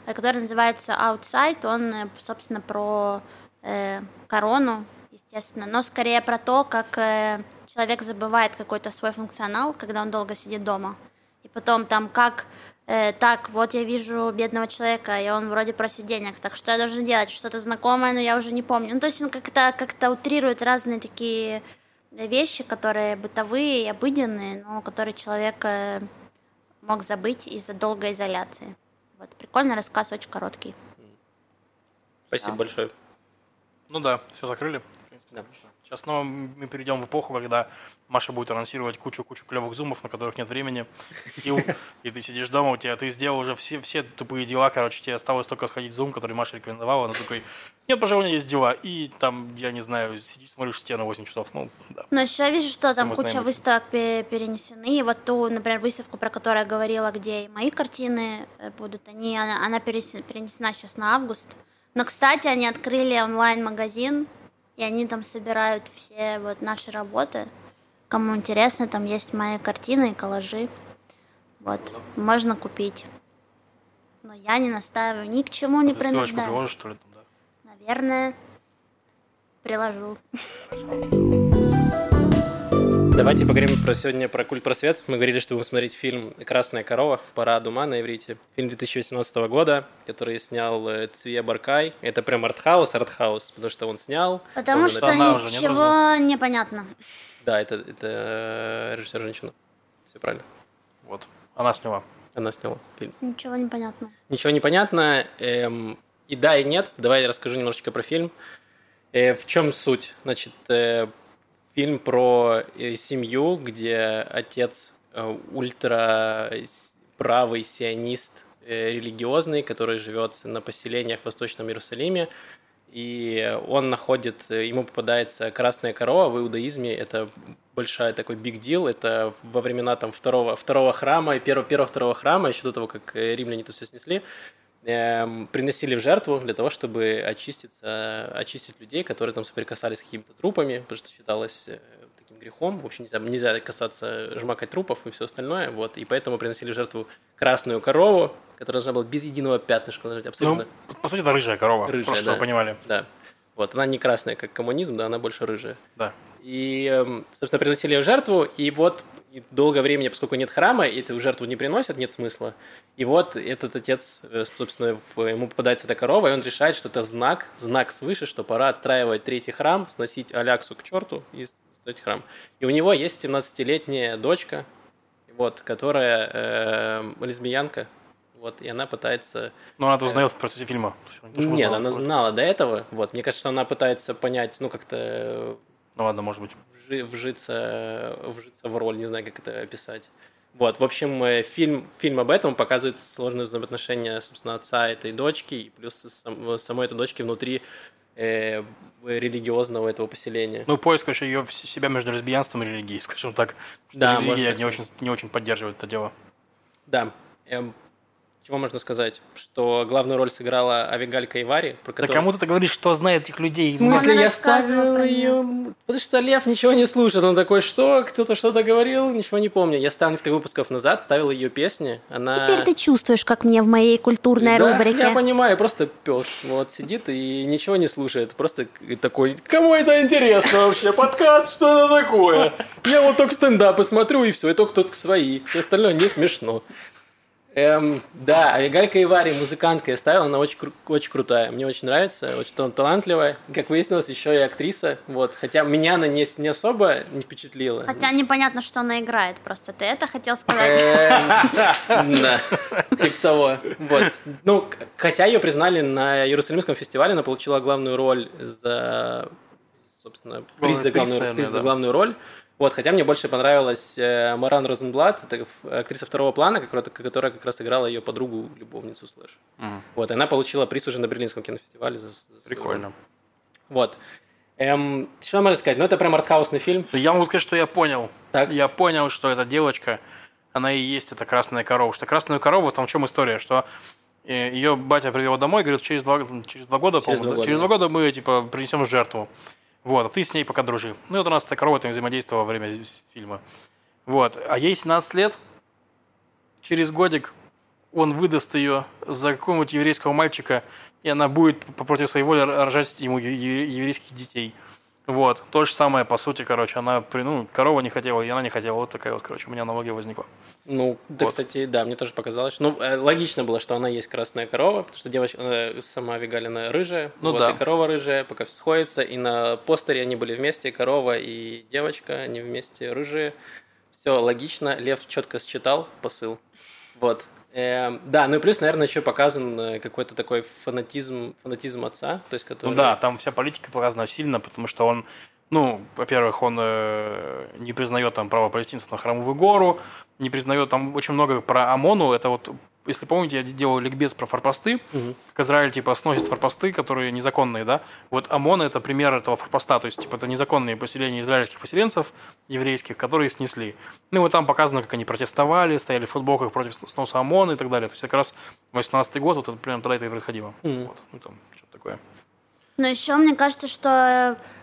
Speaker 2: э, который называется Outside. Он, э, собственно, про э, корону, естественно, но скорее про то, как э, человек забывает какой-то свой функционал, когда он долго сидит дома. И потом там как э, так, вот я вижу бедного человека, и он вроде просит денег, так что я должен делать? Что-то знакомое, но я уже не помню. Ну, то есть он как-то как утрирует разные такие вещи, которые бытовые и обыденные, но которые человек э, мог забыть из-за долгой изоляции. Вот, прикольный рассказ, очень короткий.
Speaker 1: Спасибо
Speaker 2: Да.
Speaker 1: большое.
Speaker 3: Ну да, все закрыли. В принципе,
Speaker 1: Да.
Speaker 3: Сейчас снова мы перейдем в эпоху, когда Маша будет анонсировать кучу-кучу клевых зумов, на которых нет времени. И, и ты сидишь дома, у тебя ты сделал уже все, все тупые дела, короче, тебе осталось только сходить в зум, который Маша рекомендовала. Она такой, нет, пожалуй, у меня есть дела. И там, я не знаю, сидишь, смотришь стену 8 часов. Ну, да.
Speaker 2: Но еще я вижу, что там куча выставок пе- перенесены. И вот ту, например, выставку, про которую я говорила, где и мои картины э, будут, они, она, она перенесена сейчас на август. Но, кстати, они открыли онлайн-магазин, и они там собирают все вот наши работы. Кому интересно, там есть мои картины и коллажи. Вот, можно купить. Но я не настаиваю, ни к чему не
Speaker 3: А ссылочку
Speaker 2: принуждаю.
Speaker 3: приложишь, что ли, там, да?
Speaker 2: Наверное, приложу.
Speaker 1: Давайте поговорим про сегодня про культ просвет. Мы говорили, что будем смотреть фильм «Красная корова. Пора ума» на иврите. Фильм 2018 года, который снял э, Цвия Баркай. Это прям артхаус, артхаус, потому что он снял.
Speaker 2: Потому
Speaker 1: он
Speaker 2: что
Speaker 3: она уже не
Speaker 2: ничего
Speaker 3: нужна.
Speaker 2: непонятно.
Speaker 1: Да, это, это режиссер женщина. Все правильно.
Speaker 3: Вот. Она сняла.
Speaker 1: Она сняла фильм.
Speaker 2: Ничего не понятно.
Speaker 1: Ничего не понятно. эм, и да, и нет. Давай я расскажу немножечко про фильм. Э, в чем суть? Значит, э, фильм про э, семью, где отец э, ультра с- правый сионист э, религиозный, который живет на поселениях в Восточном Иерусалиме. И он находит, э, ему попадается красная корова в иудаизме, это большая такой big deal, это во времена там второго, второго храма, и первого, первого второго храма, еще до того, как э, римляне это все снесли, приносили в жертву для того, чтобы очиститься, очистить людей, которые там соприкасались с какими-то трупами, потому что считалось э, таким грехом. В общем, нельзя, нельзя касаться, жмакать трупов и все остальное. Вот. И поэтому приносили жертву красную корову, которая должна была без единого пятнышка, быть абсолютно
Speaker 3: Ну, по сути, это рыжая корова.
Speaker 1: Рыжая,
Speaker 3: просто, чтобы
Speaker 1: да.
Speaker 3: вы понимали.
Speaker 1: да. Вот, она не красная, как коммунизм, да, она больше рыжая.
Speaker 3: Да.
Speaker 1: И, эм, собственно, приносили ее в жертву, и вот и долгое время, поскольку нет храма, эту жертву не приносят, нет смысла. И вот этот отец, э, собственно, ему попадается эта корова, и он решает, что это знак, знак свыше, что пора отстраивать третий храм, сносить Аляксу к черту и строить храм. И у него есть 17-летняя дочка, вот, которая э, лесбиянка, вот, и она пытается
Speaker 3: Но она это узнает в процессе фильма. Не что
Speaker 1: нет, она знала до этого. Вот, мне кажется, она пытается понять, ну, как-то
Speaker 3: Ну ладно, может быть.
Speaker 1: вжи- вжиться, вжиться в роль, не знаю, как это описать. Вот, в общем, э, фильм, фильм об этом показывает сложные взаимоотношения, собственно, отца этой дочки, и плюс сам- самой этой дочки внутри э, религиозного этого поселения.
Speaker 3: Ну, поиск, короче, ее в- себя между лесбиянством и религией, скажем так. Что
Speaker 1: Да,
Speaker 3: религия не очень, не очень поддерживает это дело.
Speaker 1: Да. Эм, чего можно сказать? Что главную роль сыграла Авигаль Кайвари, про
Speaker 3: Да
Speaker 1: которую...
Speaker 3: кому ты говоришь, кто знает этих людей?
Speaker 1: В смысле,
Speaker 2: Она
Speaker 1: я ставил ее... Потому что Лев ничего не слушает. Он такой, что? Кто-то что-то говорил? Ничего не помню. Я ставил несколько выпусков назад, ставил ее песни. Она...
Speaker 2: Теперь ты чувствуешь, как мне в моей культурной
Speaker 1: Да,
Speaker 2: рубрике.
Speaker 1: Я понимаю, просто пес вот сидит и ничего не слушает. Просто такой, кому это интересно вообще? Подкаст, что это такое? Я вот только стендапы смотрю и все, и только тут свои. Все остальное не смешно. Эм, да, Авигалька Ивари, музыкантка, я ставил, она очень, кру- очень крутая. Мне очень нравится, очень тал- талантливая. Как выяснилось, еще и актриса. Вот. Хотя меня она не, не особо не впечатлила.
Speaker 2: Хотя непонятно, что она играет. Просто ты это хотел сказать.
Speaker 1: Эм, Да, типа того. Вот. Ну, хотя ее признали на Иерусалимском фестивале, она получила главную роль за собственно, приз за главную роль. Вот, хотя мне больше понравилась э, Маран Розенблат, это актриса второго плана, которая, как раз играла ее подругу, любовницу Слэш.
Speaker 3: Мгм.
Speaker 1: Вот, и она получила приз уже на Берлинском кинофестивале. За, за.
Speaker 3: Прикольно.
Speaker 1: Вот. Эм, что можно сказать? Ну, это прям артхаусный фильм.
Speaker 3: Я могу сказать, что я понял.
Speaker 1: Так.
Speaker 3: Я понял, что эта девочка, она и есть эта красная корова. Что красная корова, там в чем история, что э, ее батя привел домой, говорит, через два, через два года,
Speaker 1: Через два
Speaker 3: да,
Speaker 1: года,
Speaker 3: через
Speaker 1: да.
Speaker 3: два года мы типа принесем жертву. Вот, а ты с ней пока дружи. Ну, вот у нас эта корова там взаимодействовала во время фильма. Вот. А ей 17 лет, через годик он выдаст ее за какого-нибудь еврейского мальчика, и она будет по- против своей воли рожать ему еврейских детей. Вот. То же самое, по сути, короче, она, ну, корова не хотела, и она не хотела. Вот такая вот, короче, у меня аналогия возникла.
Speaker 1: Ну, да,
Speaker 3: Вот.
Speaker 1: кстати, да, мне тоже показалось. Ну, э, логично было, что она есть красная корова, потому что девочка э, сама Вигалина рыжая,
Speaker 3: Ну
Speaker 1: вот,
Speaker 3: да.
Speaker 1: и корова рыжая, пока все сходится, и на постере они были вместе, корова и девочка, они вместе рыжие. Все логично, Лев четко считал посыл. Вот. Эм, да, ну и плюс, наверное, еще показан э, какой-то такой фанатизм, фанатизм отца, то есть который...
Speaker 3: Ну да, там вся политика показана сильно, потому что он, ну, во-первых, он э, не признает там право палестинцев на храмовую гору, не признает там очень много про ОМОНу. Это вот, если помните, я делал ликбез про форпосты, как Израиль типа сносит форпосты, которые незаконные, да. Вот ОМОН это пример этого форпоста, то есть типа это незаконные поселения израильских поселенцев еврейских, которые снесли. Ну и вот там показано, как они протестовали, стояли в футболках против сноса ОМОНа и так далее. То есть как раз 18 год, вот это прям тогда это и происходило.
Speaker 1: Мгм.
Speaker 3: Вот, ну там что-то такое.
Speaker 2: Но еще мне кажется, что э,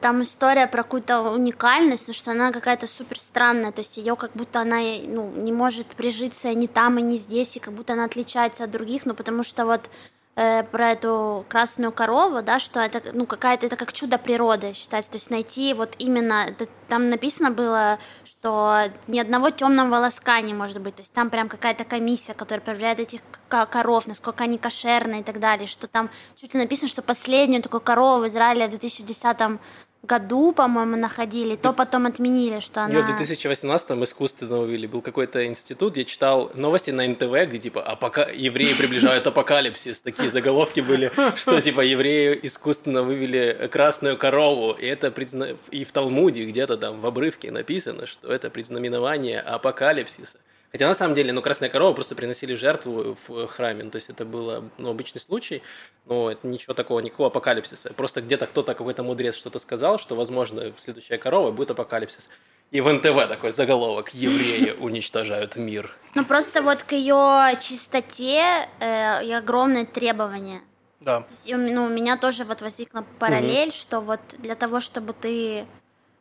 Speaker 2: там история про какую-то уникальность, но что она какая-то супер странная, то есть ее как будто она ну, не может прижиться ни там и ни здесь, и как будто она отличается от других, ну потому что вот э, про эту красную корову, да, что это ну какая-то это как чудо природы считается, то есть найти вот именно это- там написано было, что ни одного темного волоска не может быть, то есть там прям какая-то комиссия, которая проверяет этих ко- коров, насколько они кошерные и так далее, что там чуть ли написано, что последнюю такую корову в Израиле в 2010 году, по-моему, находили, то потом отменили, что она...
Speaker 1: Её в 2018-м искусственно вывели. Был какой-то институт, я читал новости на НТВ, где типа апока... евреи приближают апокалипсис. Такие заголовки были, что типа евреи искусственно вывели красную корову. И это призна... и в Талмуде где-то там в обрывке написано, что это предзнаменование апокалипсиса. Хотя на самом деле, ну, красная корова просто приносили в жертву в храме. Ну, то есть это было ну, обычный случай, но это ничего такого, никакого апокалипсиса. Просто где-то кто-то, какой-то мудрец что-то сказал, что, возможно, следующая корова будет апокалипсис. И в НТВ такой заголовок «Евреи уничтожают мир».
Speaker 2: Ну, просто вот к ее чистоте э, и огромные требования.
Speaker 3: Да.
Speaker 2: То есть, ну, у меня тоже вот возникла параллель, что вот для того, чтобы ты,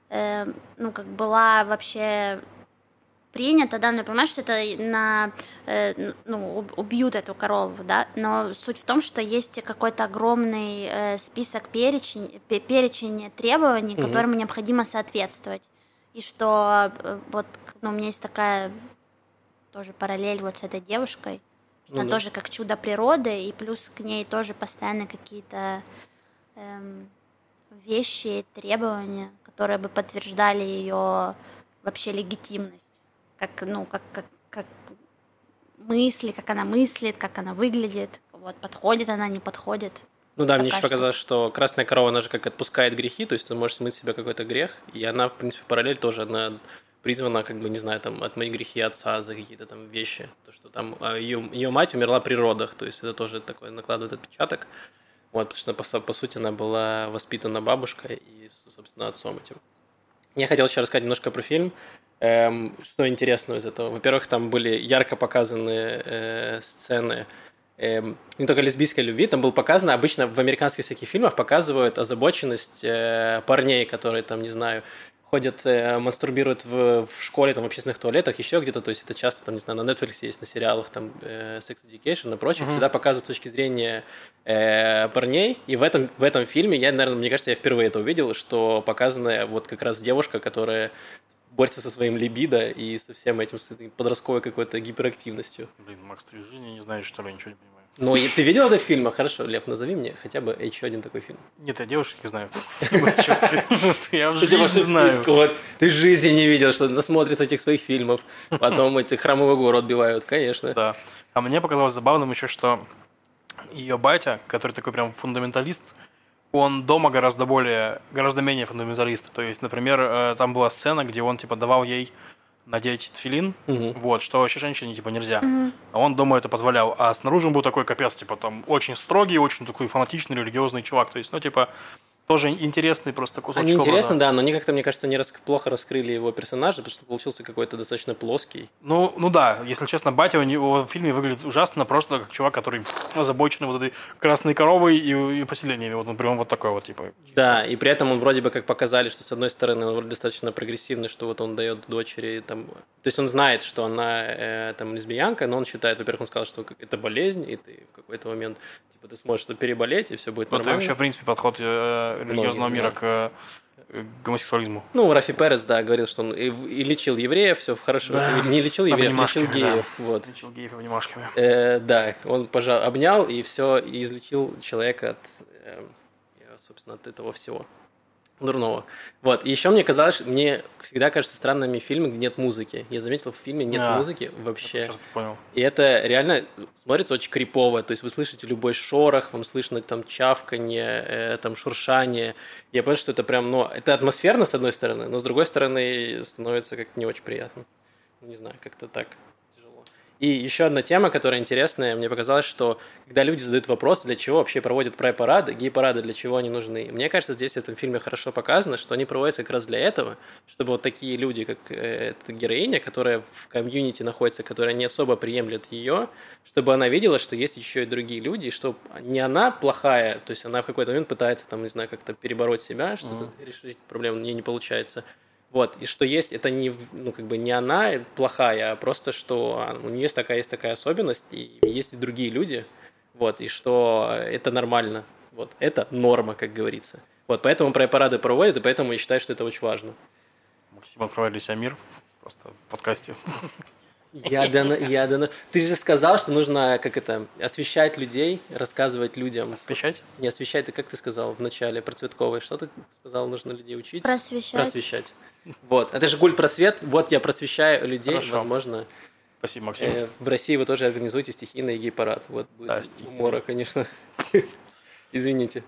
Speaker 2: э, ну, как была вообще принята, да, ну, понимаешь, что это на, э, ну, уб- убьют эту корову, да, но суть в том, что есть какой-то огромный э, список перечень, пе- перечень требований,
Speaker 1: Мгм.
Speaker 2: которым необходимо соответствовать, и что э, вот, ну, у меня есть такая тоже параллель вот с этой девушкой, что
Speaker 1: Ну
Speaker 2: она
Speaker 1: да.
Speaker 2: тоже как чудо природы, и плюс к ней тоже постоянно какие-то эм, вещи, требования, которые бы подтверждали ее вообще легитимность, как ну как как как мысли, как она мыслит, как она выглядит, вот подходит она, не подходит.
Speaker 1: Ну да, мне
Speaker 2: Пока
Speaker 1: еще
Speaker 2: что.
Speaker 1: показалось, что красная корова, она же как отпускает грехи, то есть ты можешь смыть себя какой-то грех, и она, в принципе, параллель тоже, она призвана, как бы, не знаю, там, отмыть грехи отца за какие-то там вещи, то, что там ее, ее мать умерла при родах, то есть это тоже такой накладывает отпечаток, вот, потому что, по, по сути, она была воспитана бабушкой и, собственно, отцом этим. Я хотел еще рассказать немножко про фильм. Эм, что интересного из этого? Во-первых, там были ярко показаны э, сцены эм, не только лесбийской любви, там было показано, обычно в американских всяких фильмах показывают озабоченность э, парней, которые там, не знаю, ходят, э, мастурбируют в, в школе, там, в общественных туалетах, еще где-то, то есть это часто, там, не знаю, на Netflix есть, на сериалах, там, э, Sex Education и прочих, всегда показывают с точки зрения э, парней, и в этом, в этом фильме, я, наверное, мне кажется, я впервые это увидел, что показана вот как раз девушка, которая борется со своим либидо и со всем этим, с этой подростковой какой-то гиперактивностью.
Speaker 3: Блин, Макс, ты в жизни не знаешь, что ли, ничего не понимаю.
Speaker 1: Ну, ты видел это в фильмах? Хорошо, Лев, назови мне хотя бы еще один такой фильм.
Speaker 3: Нет, я девушек не знаю. Я в жизни знаю.
Speaker 1: Ты, жизни не видел, что насмотрится этих своих фильмов, потом эти храмовый город отбивают, конечно.
Speaker 3: Да. А мне показалось забавным еще, что ее батя, который такой прям фундаменталист, он дома гораздо более, гораздо менее фундаменталист. То есть, например, э, там была сцена, где он типа давал ей надеть тфилин,
Speaker 1: Мгм.
Speaker 3: вот, что вообще женщине типа нельзя. А он дома это позволял. А снаружи он был такой капец, типа там очень строгий, очень такой фанатичный, религиозный чувак. То есть, ну, типа, тоже интересный просто кусочек
Speaker 1: Они интересны, да, но они как-то, мне кажется, не рас... плохо раскрыли его персонажа, потому что получился какой-то достаточно плоский.
Speaker 3: Ну, ну да, если честно, батя у него в фильме выглядит ужасно, просто как чувак, который озабоченный вот этой красной коровой и, и поселениями. Вот он прям вот такой вот, типа.
Speaker 1: Да, и при этом он вроде бы как показали, что с одной стороны он вроде достаточно прогрессивный, что вот он дает дочери там... То есть он знает, что она э, там лесбиянка, но он считает, во-первых, он сказал, что это болезнь, и ты в какой-то момент типа ты сможешь это переболеть, и все будет
Speaker 3: Ну, это
Speaker 1: нормально.
Speaker 3: вообще, в принципе, подход э, религиозного
Speaker 1: Многие,
Speaker 3: мира
Speaker 1: да.
Speaker 3: к э, гомосексуализму.
Speaker 1: Ну, Рафи Перес, да, говорил, что он и, и лечил евреев, все хорошо.
Speaker 3: Да.
Speaker 1: Не лечил евреев, лечил
Speaker 3: Обнимашками, да.
Speaker 1: геев. Вот.
Speaker 3: Лечил геев обнимашками.
Speaker 1: Э, да, он пожал, обнял и все, и излечил человека от, э, собственно, от этого всего дурного. Вот. И еще мне казалось, мне всегда кажется странными фильмы, где нет музыки. Я заметил, в фильме нет
Speaker 3: Да.
Speaker 1: музыки вообще.
Speaker 3: Сейчас понял.
Speaker 1: И это реально смотрится очень крипово. То есть вы слышите любой шорох, вам слышно там чавканье, э, там шуршание. Я понял, что это прям, ну, это атмосферно, с одной стороны, но с другой стороны становится как-то не очень приятно. Не знаю, как-то так. И еще одна тема, которая интересная, мне показалось, что когда люди задают вопрос, для чего вообще проводят прай-парады, гей-парады, для чего они нужны, мне кажется, здесь в этом фильме хорошо показано, что они проводятся как раз для этого, чтобы вот такие люди, как э, эта героиня, которая в комьюнити находится, которая не особо приемлет ее, чтобы она видела, что есть еще и другие люди, и что не она плохая, то есть она в какой-то момент пытается, там, не знаю, как-то перебороть себя, что-то решить проблему, у нее не получается. Вот, и что есть, это не, ну, как бы не она плохая, а просто, что а, у нее есть такая, есть такая особенность, и есть и другие люди, вот, и что это нормально, вот, это норма, как говорится. Вот, поэтому препараты проводят, и поэтому я считаю, что это очень важно.
Speaker 3: Максим открывает для себя мир просто в подкасте.
Speaker 1: Я дона- я дона- Ты же сказал, что нужно, как это, освещать людей, рассказывать людям.
Speaker 3: Освещать?
Speaker 1: Не освещать, ты как ты сказал в начале про Цветковой? Что ты сказал, нужно людей учить?
Speaker 2: Просвещать.
Speaker 1: Просвещать. Вот. Это же гуль просвет. Вот я просвещаю людей.
Speaker 3: Хорошо.
Speaker 1: Возможно,
Speaker 3: Спасибо, Максим.
Speaker 1: э, в России вы тоже организуете стихийный гей-парад. Вот будет
Speaker 3: Да,
Speaker 1: умора, конечно. Извините.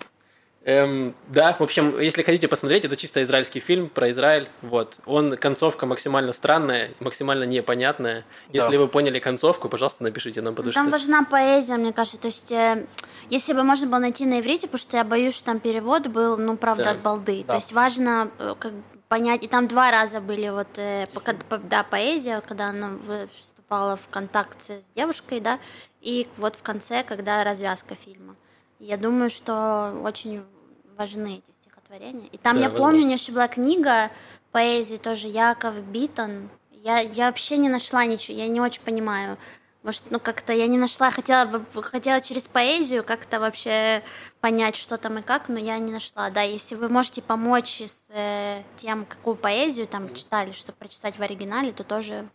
Speaker 1: Эм, да, в общем, если хотите посмотреть, это чисто израильский фильм про Израиль. Вот. Он, концовка максимально странная, максимально непонятная. Если
Speaker 3: Да.
Speaker 1: вы поняли концовку, пожалуйста, напишите нам, потому
Speaker 2: Там
Speaker 1: что...
Speaker 2: важна поэзия, мне кажется. То есть, э, если бы можно было найти на иврите, потому что я боюсь, что там перевод был, ну, правда,
Speaker 1: Да.
Speaker 2: от балды.
Speaker 3: Да.
Speaker 2: То есть важно э, как понять. И там два раза были вот, э, пока- по- да, поэзия, когда она вступала в контакт с девушкой, да, и вот в конце, когда развязка фильма. Я думаю, что очень важны эти стихотворения. И там,
Speaker 1: Да,
Speaker 2: я
Speaker 1: возможно.
Speaker 2: помню, у нее еще была книга поэзии тоже Яков Биттон. Я, я вообще не нашла ничего, я не очень понимаю. Может, ну как-то я не нашла, хотела хотела через поэзию как-то вообще понять, что там и как, но я не нашла. Да, если вы можете помочь с э, тем, какую поэзию там читали, чтобы прочитать в оригинале, то тоже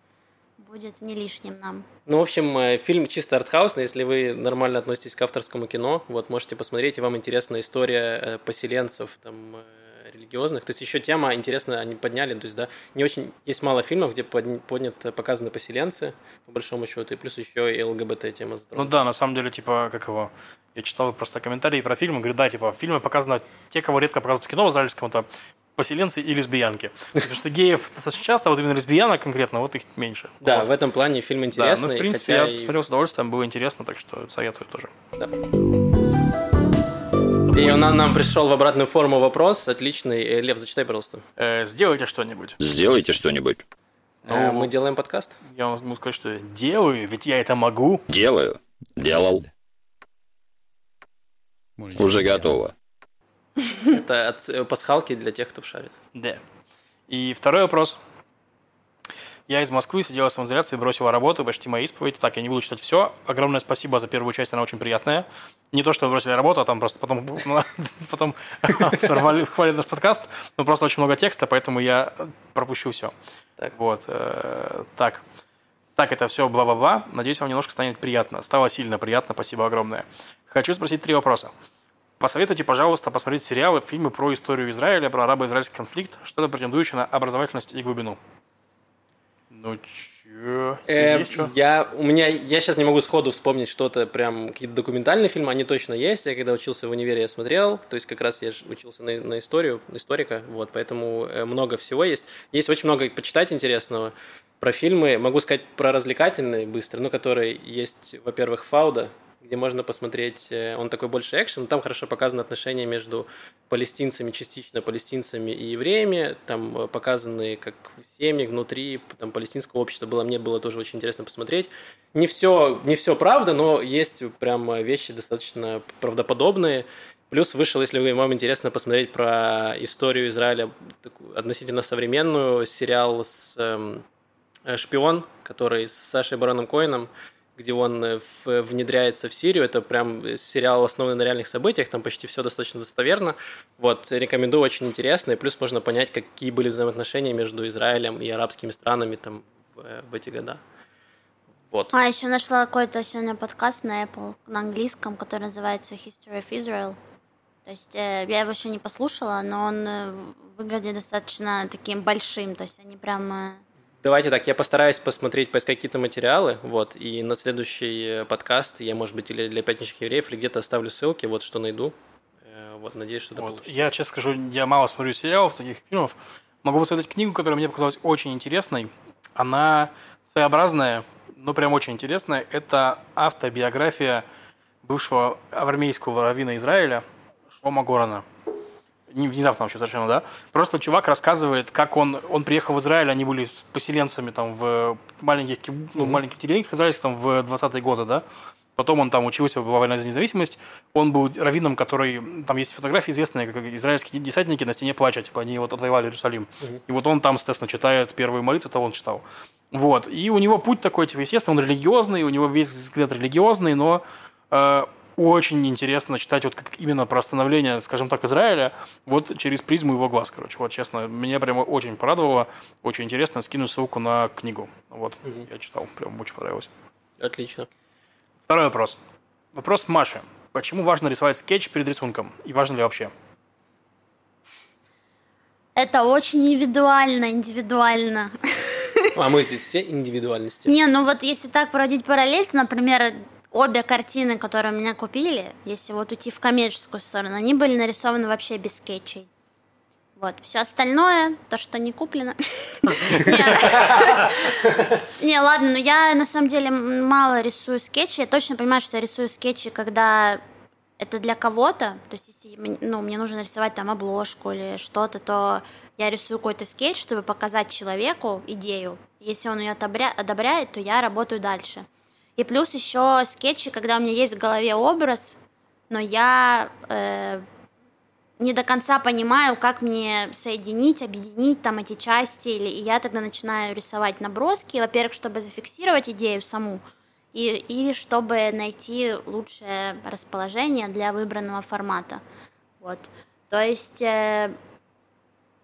Speaker 2: будет не лишним нам.
Speaker 1: Ну, в общем, э, фильм чисто артхаусный, если вы нормально относитесь к авторскому кино, вот можете посмотреть, и вам интересна история э, поселенцев там э, религиозных. То есть еще тема интересная, они подняли, то есть, да, не очень, есть мало фильмов, где подня- поднят, показаны поселенцы, по большому счету, и плюс еще и ЛГБТ тема
Speaker 3: Ну да, на самом деле, типа, как его... Я читал просто комментарии про фильм, говорю, да, типа, в фильме показано те, кого редко показывают в кино в израильском, это поселенцы и лесбиянки. Потому что геев достаточно часто, а вот именно лесбиянок конкретно, вот их меньше.
Speaker 1: Да,
Speaker 3: Вот.
Speaker 1: в этом плане фильм
Speaker 3: Да,
Speaker 1: интересный,
Speaker 3: ну, в принципе, я
Speaker 1: и-
Speaker 3: смотрел с удовольствием, было интересно, так что советую тоже.
Speaker 1: И он нам, пришел в обратную форму вопрос, отличный. Э, Лев, зачитай, пожалуйста.
Speaker 3: Э, сделайте что-нибудь.
Speaker 4: Сделайте что-нибудь.
Speaker 1: Э,
Speaker 3: Ну,
Speaker 1: Мы делаем подкаст.
Speaker 3: Я вам могу сказать, что я делаю, ведь я это могу.
Speaker 4: Делаю. Делал. Уже готово.
Speaker 1: Это от э, пасхалки для тех, кто в шарит.
Speaker 3: Да. И второй вопрос. Я из Москвы сидела в самоизоляции, бросила работу, почти моя исповедь. Так, я не буду читать все. Огромное спасибо за первую часть, она очень приятная. Не то, что бросили работу, а там просто потом, ну, потом хвалят наш подкаст. Но просто очень много текста, поэтому я пропущу все.
Speaker 1: Так.
Speaker 3: Вот. э, Так. Так, это все бла-бла-бла. Надеюсь, вам немножко станет приятно. Стало сильно приятно, спасибо огромное. Хочу спросить три вопроса. Посоветуйте, пожалуйста, посмотреть сериалы, фильмы про историю Израиля, про арабо-израильский конфликт, что-то претендующее на образовательность и глубину. Ну, чё?
Speaker 1: Э,
Speaker 3: есть
Speaker 1: я, у меня, я сейчас не могу сходу вспомнить что-то, прям какие-то документальные фильмы, они точно есть. Я когда учился в универе, я смотрел, то есть как раз я учился на, на историю, на историка, вот, поэтому э, много всего есть. Есть очень много почитать интересного про фильмы. Могу сказать про развлекательные быстро, ну, которые есть, во-первых, Фауда, где можно посмотреть, э, он такой больше экшен, там хорошо показаны отношения между палестинцами, частично палестинцами и евреями, там э, показаны как семьи внутри там, палестинского общества было, мне было тоже очень интересно посмотреть. Не все, не все правда, но есть прям вещи достаточно правдоподобные. Плюс вышел, если вам интересно посмотреть про историю Израиля относительно современную, сериал с эм, э, «Шпион», который с Сашей Бароном Коином, где он э, в- внедряется в Сирию. Это прям э, сериал, основанный на реальных событиях, там почти все достаточно достоверно. Вот, рекомендую, очень интересно. И плюс можно понять, какие были взаимоотношения между Израилем и арабскими странами там в, э, эти года. Вот.
Speaker 2: А, еще нашла какой-то сегодня подкаст на Apple на английском, который называется History of Israel. То есть э, я его еще не послушала, но он э, выглядит достаточно таким большим. То есть они прям...
Speaker 1: Давайте так, я постараюсь посмотреть, поискать какие-то материалы, вот, и на следующий э, подкаст я, может быть, или для пятничных евреев, или где-то оставлю ссылки, вот, что найду. Э, Вот, надеюсь, что это
Speaker 3: Вот.
Speaker 1: получится.
Speaker 3: Я, честно скажу, я мало смотрю сериалов, таких фильмов. Могу посоветовать книгу, которая мне показалась очень интересной. Она своеобразная, но прям очень интересная. Это автобиография бывшего армейского раввина Израиля Шлома Горана. Не внезапно вообще совершенно, да? Просто чувак рассказывает, как он, он приехал в Израиль, они были с поселенцами там в маленьких, ну, маленьких деревнях израильских там в 20-е годы, да? Потом он там учился, была война за независимость. Он был раввином, который... Там есть фотографии известные, как израильские десантники на стене плачут. Типа они вот отвоевали Иерусалим. И вот он там, соответственно, читает первые молитвы, того он читал. Вот. И у него путь такой, типа, естественно, он религиозный, у него весь взгляд религиозный, но э, очень интересно читать вот как именно про становление, скажем так, Израиля, вот через призму его глаз, короче. Вот, честно, меня прямо очень порадовало, очень интересно. Скину ссылку на книгу. Вот, я читал, прям очень понравилось.
Speaker 1: Отлично.
Speaker 3: Второй вопрос. Вопрос Маши. Почему важно рисовать скетч перед рисунком? И важно ли вообще?
Speaker 2: Это очень индивидуально, индивидуально.
Speaker 1: А мы здесь все индивидуальности.
Speaker 2: Не, ну вот если так проводить параллель, то, например, обе картины, которые у меня купили, если вот уйти в коммерческую сторону, они были нарисованы вообще без скетчей. Вот, все остальное, то, что не куплено. Не. Ладно, но я на самом деле мало рисую скетчи. Я точно понимаю, что я рисую скетчи, когда это для кого-то. То есть, если ну, мне нужно нарисовать там обложку или что-то, то я рисую какой-то скетч, чтобы показать человеку идею. Если он ее одобряет, то я работаю дальше. И плюс еще скетчи, когда у меня есть в голове образ, но я э, не до конца понимаю, как мне соединить, объединить там эти части, или и я тогда начинаю рисовать наброски, во-первых, чтобы зафиксировать идею саму, и, или чтобы найти лучшее расположение для выбранного формата. Вот. То есть э,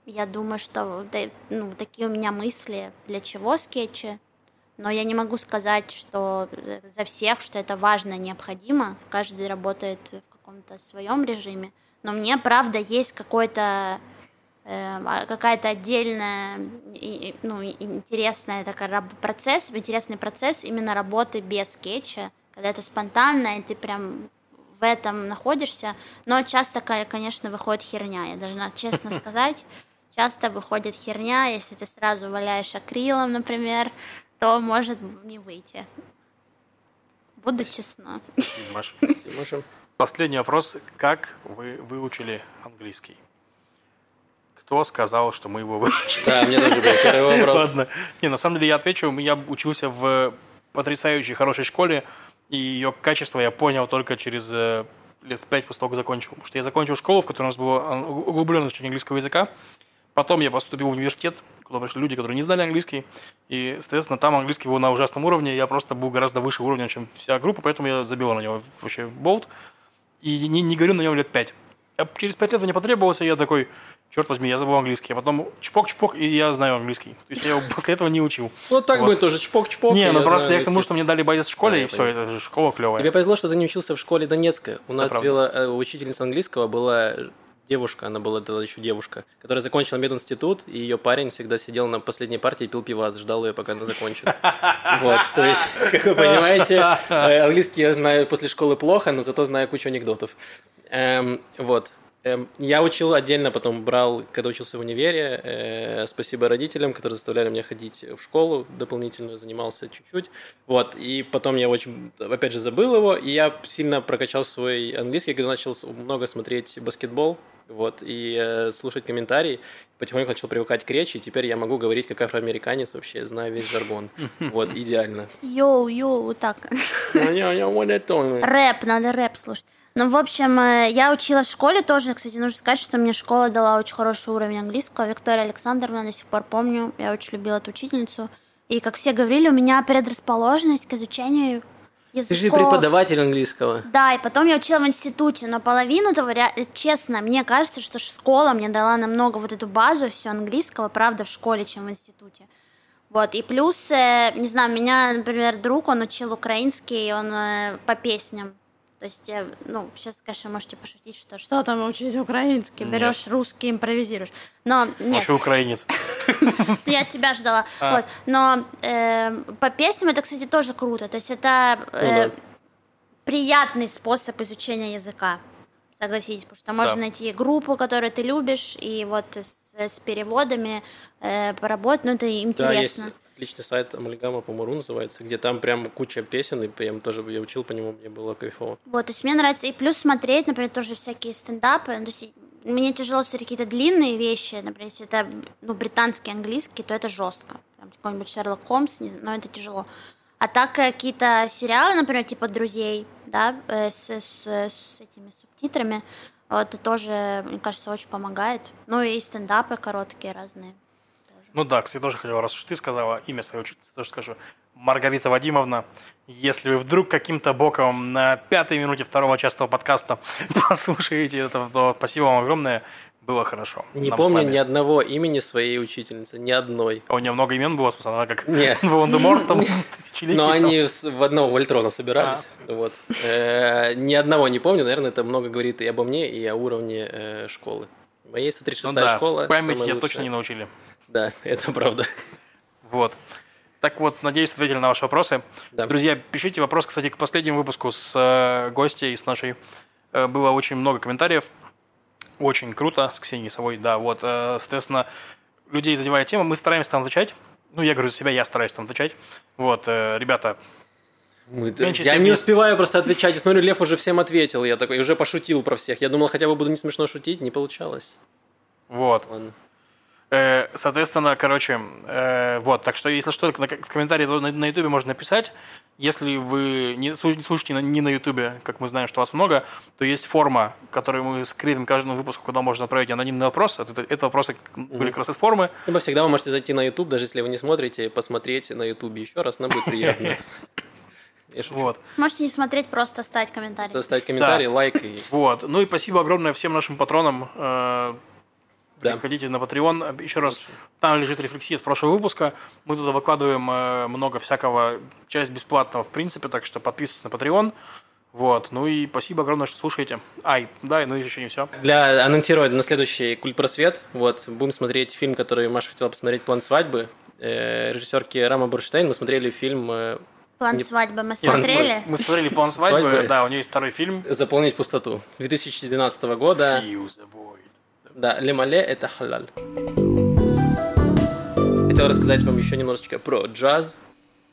Speaker 2: я думаю, что ну, такие у меня мысли, для чего скетчи, но я не могу сказать, что э, за всех, что это важно, необходимо. Каждый работает в каком-то своем режиме. Но мне, правда, есть какой-то э, а- какая-то отдельная, и- ну, интересная такая процесс, интересный процесс именно работы без скетча, когда это спонтанно, и ты прям в этом находишься, но часто, конечно, выходит херня, я должна честно сказать, часто выходит херня, если ты сразу валяешь акрилом, например, то может не выйти. Буду честна.
Speaker 3: Спасибо, Маша. Последний вопрос. Как вы выучили английский? Кто сказал, что мы его выучили?
Speaker 1: Да, мне тоже был первый вопрос.
Speaker 3: Ладно. Не, на самом деле я отвечу. Я учился в потрясающей хорошей школе, и ее качество я понял только через э, лет пять после того, как закончил. Потому что я закончил школу, в которой у нас было а, углубленное изучение английского языка. Потом я поступил в университет, куда пришли люди, которые не знали английский. И, соответственно, там английский был на ужасном уровне. Я просто был гораздо выше уровня, чем вся группа, поэтому я забил на него вообще болт. И не, не говорю на нем лет пять. А через пять лет мне потребовался, и я такой, черт возьми, я забыл английский. А потом чпок-чпок, и я знаю английский. То есть я его после этого не учил.
Speaker 1: Ну, так
Speaker 3: Вот.
Speaker 1: бы тоже чпок-чпок.
Speaker 3: не, ну просто я к тому, что мне дали боец в школе, и все, это школа клевая.
Speaker 1: Тебе повезло, что ты не учился в школе Донецка. У нас вела э, учительница английского была девушка, она была тогда еще девушка, которая закончила мединститут, и ее парень всегда сидел на последней партии и пил пивас, ждал ее, пока она закончит. Вот, то есть, как вы понимаете, э, английский я знаю после школы плохо, но зато знаю кучу анекдотов. Эм, вот. Эм, Я учил отдельно, потом брал, когда учился в универе. э, Спасибо родителям, которые заставляли меня ходить в школу дополнительно, занимался чуть-чуть. Вот, и потом я очень, опять же, забыл его, и я сильно прокачал свой английский, когда начал много смотреть баскетбол, вот, и э, слушать комментарии. Потихоньку начал привыкать к речи, и теперь я могу говорить как афроамериканец вообще, знаю весь жаргон. Вот, идеально.
Speaker 2: Yo, yo, вот так.
Speaker 1: Рэп,
Speaker 2: надо рэп слушать. Ну, в общем, э, я училась в школе тоже. Кстати, нужно сказать, что мне школа дала очень хороший уровень английского. Виктория Александровна, до сих пор помню. Я очень любила эту учительницу. И, как все говорили, у меня предрасположенность к изучению языков.
Speaker 1: Ты же преподаватель английского.
Speaker 2: Да, и потом я учила в институте, но половину того, честно, мне кажется, что школа мне дала намного вот эту базу все английского, правда, в школе, чем в институте. Вот, и плюс, э, не знаю, меня, например, друг, он учил украинский, он э, по песням. То есть, я, ну, сейчас, конечно, можете пошутить, что что там учить украинский,
Speaker 3: Нет.
Speaker 2: берешь русский, импровизируешь. Но нет,
Speaker 3: и украинец.
Speaker 2: я от тебя ждала.
Speaker 3: А.
Speaker 2: Вот. Но э, по песням это, кстати, тоже круто. То есть это э,
Speaker 1: Ну да.
Speaker 2: приятный способ изучения языка. Согласитесь, потому что можно найти группу, которую ты любишь, и вот с, переводами э, поработать, ну это
Speaker 1: Да, есть
Speaker 2: интересно.
Speaker 1: Отличный сайт Амальгама, по-моему, называется, где там прям куча песен, и прям тоже я учил по нему, мне было кайфово.
Speaker 2: Вот, то есть мне нравится и плюс смотреть, например, тоже всякие стендапы. Ну, То есть мне тяжело смотреть какие-то длинные вещи, например, если это ну, британский английский, то это жестко. Там какой-нибудь Шерлок Холмс, но это тяжело. А так какие-то сериалы, например, типа «Друзей», да, э, с, с- с этими субтитрами, это тоже, мне кажется, очень помогает. Ну и стендапы короткие разные.
Speaker 3: Ну да, кстати, тоже хотел, раз уж ты сказала имя своей учительницы, тоже скажу. Маргарита Вадимовна, если вы вдруг каким-то боком на пятой минуте второго частого подкаста послушаете это, то спасибо вам огромное, было хорошо.
Speaker 1: Не
Speaker 3: Нам
Speaker 1: помню ни одного имени своей учительницы, ни одной.
Speaker 3: А у нее много имен было, собственно, она как. Волан-де-Морт там тысячелетний.
Speaker 1: Но они в одного Вольтрона собирались. Вот. Э, Ни одного не помню, наверное, это много говорит и обо мне, и о уровне э, школы. Моей 136
Speaker 3: Ну
Speaker 1: школа.
Speaker 3: память я точно не научили.
Speaker 1: Да, это правда.
Speaker 3: Вот. Так вот, надеюсь, ответили на ваши вопросы.
Speaker 1: Да.
Speaker 3: Друзья, пишите вопрос, кстати, к последнему выпуску с э, гостей, с нашей. Э, было очень много комментариев. Очень круто, с Ксенией Совой, да. Вот, э, соответственно, людей задевает тема. Мы стараемся там отвечать. Ну, я говорю за себя, я стараюсь там отвечать. Вот, э, ребята,
Speaker 1: Мы- Я
Speaker 3: степени-
Speaker 1: не успеваю просто отвечать. Я смотрю, Лев уже всем ответил. Я такой, и уже пошутил про всех. Я думал, хотя бы буду не смешно шутить, не получалось.
Speaker 3: вот.
Speaker 1: Ладно.
Speaker 3: Э, Соответственно, короче, э, вот, так что, если что, в комментарии на- на Ютубе можно написать. Если вы не слу- не слушаете на- не на Ютубе, как мы знаем, что вас много, то есть форма, которую мы скрепим каждому выпуску, куда можно отправить анонимный вопрос. Это, это вопросы были как раз из формы.
Speaker 1: Либо всегда вы можете зайти на YouTube, даже если вы не смотрите, посмотреть на YouTube еще раз, нам будет приятно.
Speaker 3: Вот.
Speaker 2: Можете не смотреть, просто оставить комментарий.
Speaker 1: Оставить комментарий, лайк и...
Speaker 3: Вот. Ну и спасибо огромное всем нашим патронам.
Speaker 1: Да.
Speaker 3: Приходите на Patreon. Еще раз, там лежит рефлексия с прошлого выпуска. Мы туда выкладываем э, много всякого, часть бесплатного в принципе, так что подписывайтесь на Patreon. Вот. Ну и спасибо огромное, что слушаете. Ай, да, ну и еще не все.
Speaker 1: Для анонсировать на следующий Культ Просвет, вот, будем смотреть фильм, который Маша хотела посмотреть, «План свадьбы». Э, режиссерки Рама Бурштейн. Мы смотрели фильм э,
Speaker 2: План
Speaker 1: Не-
Speaker 2: свадьбы мы смотрели.
Speaker 3: Мы смотрели план свадьбы.
Speaker 1: Свадьбы.
Speaker 3: Да, у нее есть второй фильм.
Speaker 1: «Заполнить пустоту» 2012 года. Да, лемале – это халаль. Хотел рассказать вам еще немножечко про джаз.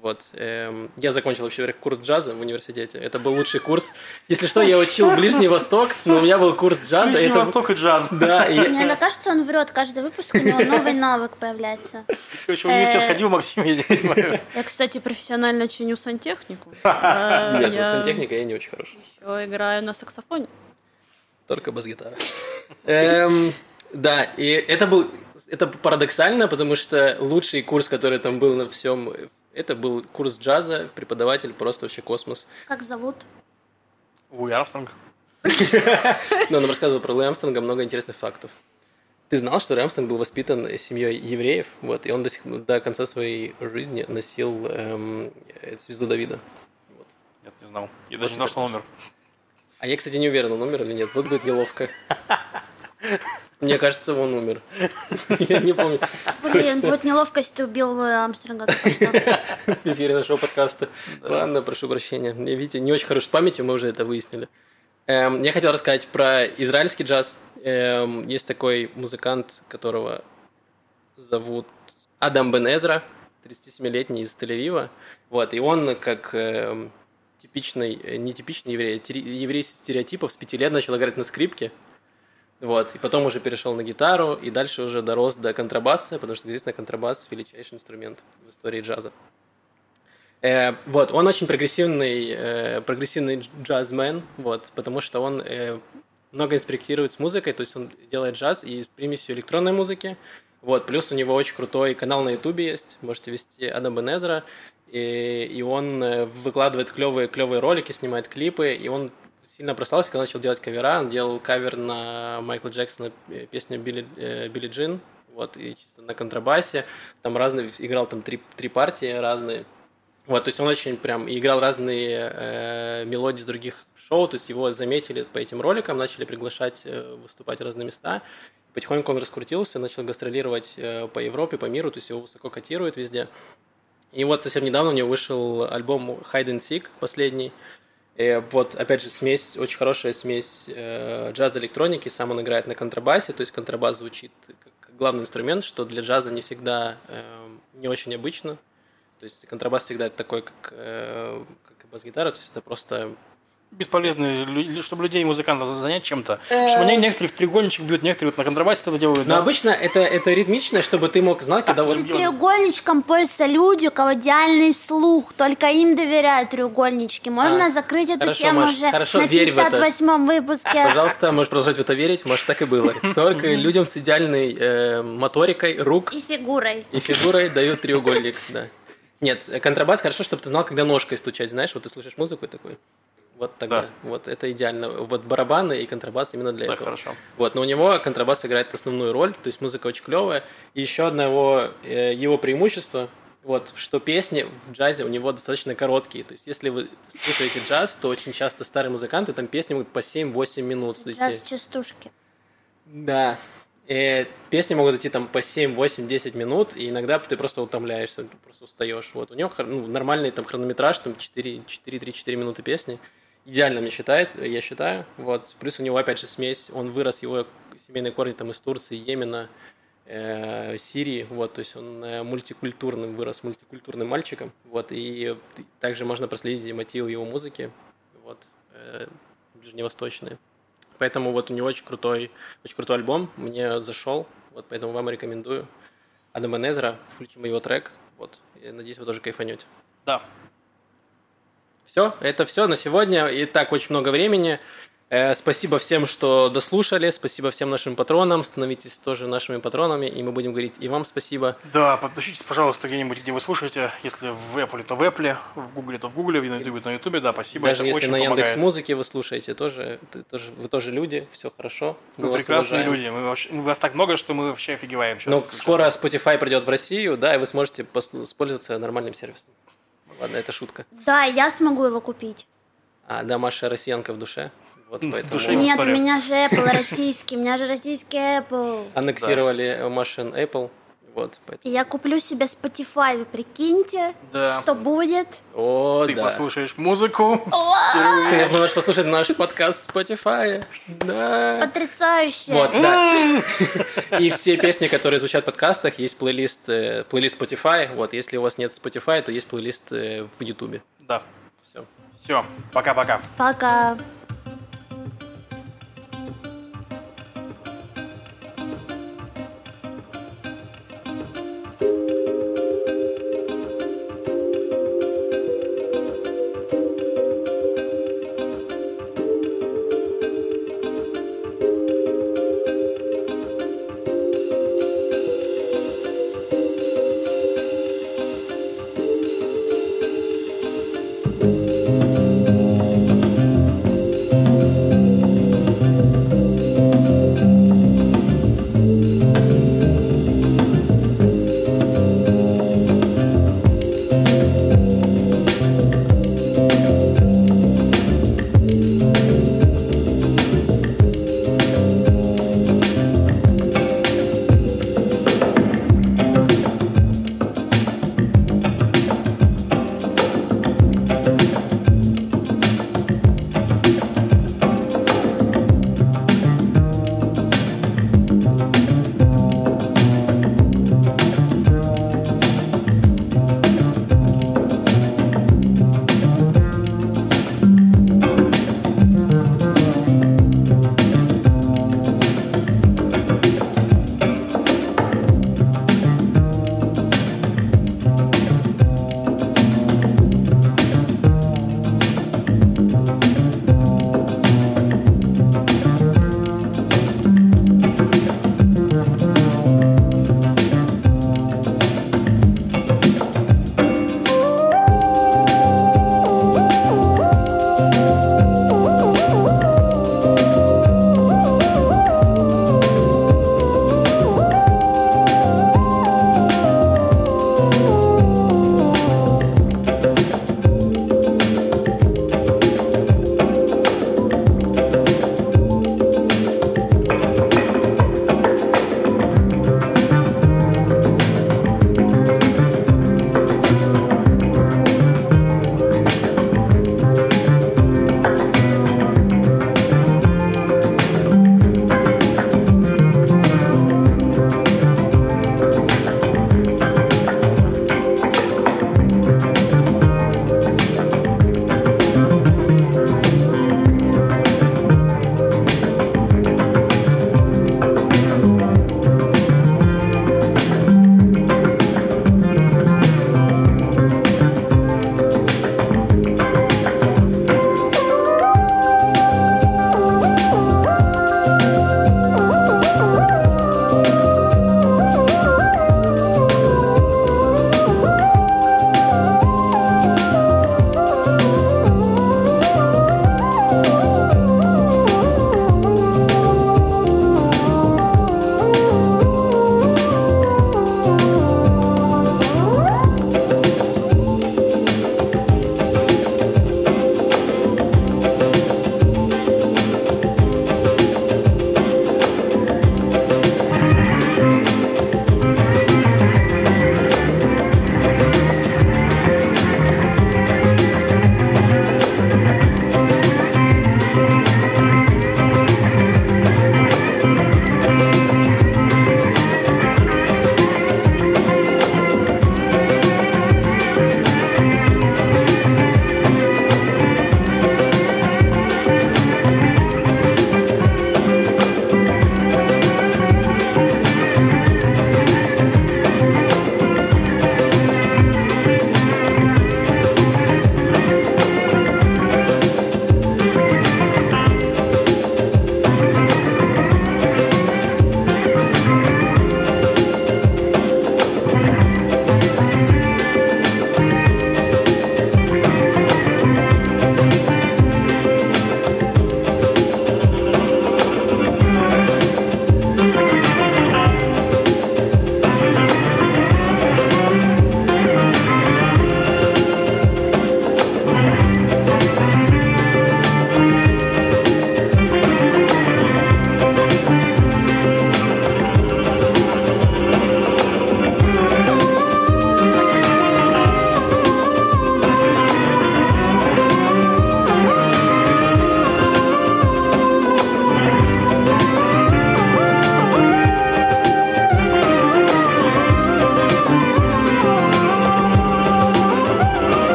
Speaker 1: Вот, эм, я закончил вообще курс джаза в университете. Это был лучший курс. Если что, я учил Ближний Восток, но у меня был курс джаза.
Speaker 3: Ближний
Speaker 1: это...
Speaker 3: Восток и джаз.
Speaker 1: Да, и я-
Speaker 2: Мне иногда кажется, он врет. Каждый выпуск у него новый навык появляется.
Speaker 3: Короче, в университет
Speaker 2: Э,
Speaker 3: ходил, Максим, я не понимаю.
Speaker 2: Я, кстати, профессионально чиню сантехнику.
Speaker 1: Нет, вот сантехника я не очень хорош.
Speaker 2: еще играю на саксофоне.
Speaker 1: Только бас-гитара. Эм, Да, и это был... Это парадоксально, потому что лучший курс, который там был на всем, это был курс джаза, преподаватель просто вообще космос.
Speaker 2: Как зовут?
Speaker 3: Луи Армстронг.
Speaker 1: Но он нам рассказывал про Луи Армстронга много интересных фактов. Ты знал, что Армстронг был воспитан семьей евреев, вот, и он до, сих, до конца своей жизни носил эм, звезду Давида.
Speaker 3: Нет, не знал. Я даже не знал, что он умер.
Speaker 1: А я, кстати, не уверен, он умер или нет. Вот будет неловко. Мне кажется, он умер. Я не помню.
Speaker 2: Блин, вот неловкость ты убил что.
Speaker 1: в эфире нашего подкаста. Ладно, прошу прощения. Видите, не очень хорош с памятью, мы уже это выяснили. Эм, я хотел рассказать про израильский джаз. Эм, есть такой музыкант, которого зовут Адам Бен Эзра, 37-летний из Тель-Авива. Вот, и он как эм, типичный, э, не типичный еврей, а еврей стереотипов с пяти лет начал играть на скрипке. Вот, и потом уже перешел на гитару, и дальше уже дорос до контрабаса, потому что, естественно, контрабас – величайший инструмент в истории джаза. Э, вот, он очень прогрессивный, э, прогрессивный джазмен, вот, потому что он э, много инспектирует с музыкой, то есть он делает джаз и с примесью электронной музыки. Вот, плюс у него очень крутой канал на Ютубе есть, можете вести Адам Бенезра, и, и он э, выкладывает клевые, клевые ролики, снимает клипы, и он сильно прославился, когда начал делать кавера, он делал кавер на Майкла Джексона э, песню Билли, э, Билли Джин, вот, и чисто на контрабасе, там разные, играл там три, три партии разные, вот, то есть он очень прям играл разные э, мелодии с других шоу, то есть его заметили по этим роликам, начали приглашать э, выступать в разные места. Потихоньку он раскрутился, начал гастролировать э, по Европе, по миру, то есть его высоко котируют везде. И вот совсем недавно у него вышел альбом Hide and Seek, последний. И вот, опять же, смесь, очень хорошая смесь э, джаза электроники. Сам он играет на контрабасе, то есть контрабас звучит как главный инструмент, что для джаза не всегда э, не очень обычно. То есть контрабас всегда такой, как, э, как бас-гитара, то есть это просто
Speaker 3: Бесполезно, лю- чтобы людей, музыкантов занять чем-то. Чтобы не- некоторые в треугольничек бьют, некоторые вот на контрабасе это делают.
Speaker 1: Но
Speaker 3: да.
Speaker 1: обычно это, это ритмично, чтобы ты мог знать, когда вот...
Speaker 2: Треугольничком пользуются люди, у кого идеальный слух. Только им доверяют треугольнички. Можно
Speaker 1: А,
Speaker 2: закрыть эту
Speaker 1: хорошо,
Speaker 2: тему
Speaker 1: Маш,
Speaker 2: уже
Speaker 1: хорошо,
Speaker 2: на
Speaker 1: верь в это.
Speaker 2: 58-м выпуске.
Speaker 1: Пожалуйста, можешь продолжать в это верить, может, так и было. Только людям с идеальной э, моторикой рук
Speaker 2: И фигурой.
Speaker 1: и фигурой дают треугольник, да. Нет, э, контрабас хорошо, чтобы ты знал, когда ножкой стучать, знаешь, вот ты слышишь музыку и такой. Вот тогда,
Speaker 3: Да.
Speaker 1: вот это идеально. Вот барабаны и контрабас именно для
Speaker 3: Да,
Speaker 1: этого.
Speaker 3: хорошо.
Speaker 1: Вот, но у него контрабас играет основную роль, то есть музыка очень клевая. И еще одно его, э, его преимущество, вот, что песни в джазе у него достаточно короткие. То есть, если вы слушаете джаз, то очень часто старые музыканты, там песни могут по 7-8 минут. То есть,
Speaker 2: Джаз частушки.
Speaker 1: да. Э, песни могут идти там по 7, 8, 10 минут, и иногда ты просто утомляешься, ты просто устаешь. Вот. У него ну, нормальный там хронометраж, там 4, 4, 3, 4 минуты песни. Идеально мне считает, я считаю. Вот. Плюс у него, опять же, смесь, он вырос, его семейные корни там из Турции, Йемена, э, Сирии, вот, то есть он э, мультикультурным, вырос мультикультурным мальчиком, вот, и также можно проследить мотивы его музыки, вот, э, ближневосточные. Поэтому вот у него очень крутой, очень крутой альбом, мне зашел, вот поэтому вам рекомендую. Адам Незера, включим его трек, вот, я надеюсь, вы тоже кайфанете.
Speaker 3: Да.
Speaker 1: Все, это все на сегодня. И так очень много времени. Э, спасибо всем, что дослушали. Спасибо всем нашим патронам. Становитесь тоже нашими патронами, и мы будем говорить и вам спасибо.
Speaker 3: Да, подпишитесь, пожалуйста, где-нибудь, где вы слушаете. Если в Apple, то в Apple, в Гугле, то в Гугле, на Ютубе, то на Ютубе. Да, спасибо.
Speaker 1: Даже
Speaker 3: это
Speaker 1: если на. Яндекс Музыке вы слушаете, тоже, тоже, вы тоже люди, все хорошо. Мы
Speaker 3: Вы прекрасные
Speaker 1: уважаем.
Speaker 3: люди. Мы вообще- мы вас так много, что мы вообще офигеваем сейчас.
Speaker 1: Но
Speaker 3: если
Speaker 1: скоро. Spotify придет в Россию, да, и вы сможете пос- воспользоваться нормальным сервисом. Ладно, это шутка.
Speaker 2: Да, я смогу его купить.
Speaker 1: А, да, Маша россиянка в душе. Вот
Speaker 3: В
Speaker 1: поэтому
Speaker 3: душе
Speaker 2: Нет, у меня же Apple российский, у меня же российский Apple.
Speaker 1: аннексировали Машин Apple. Вот, поэтому.
Speaker 2: Я куплю себе Spotify, вы прикиньте,
Speaker 3: Да.
Speaker 2: что будет.
Speaker 1: О,
Speaker 3: Ты
Speaker 1: да.
Speaker 3: послушаешь музыку.
Speaker 1: Ты можешь послушать наш подкаст Spotify. Да.
Speaker 2: Потрясающе.
Speaker 1: Вот, да. И все песни, которые звучат в подкастах, есть плейлист, э, плейлист Spotify. Вот, если у вас нет Spotify, то есть плейлист э, в YouTube.
Speaker 3: Да.
Speaker 1: Все.
Speaker 3: Все. Пока-пока.
Speaker 2: Пока.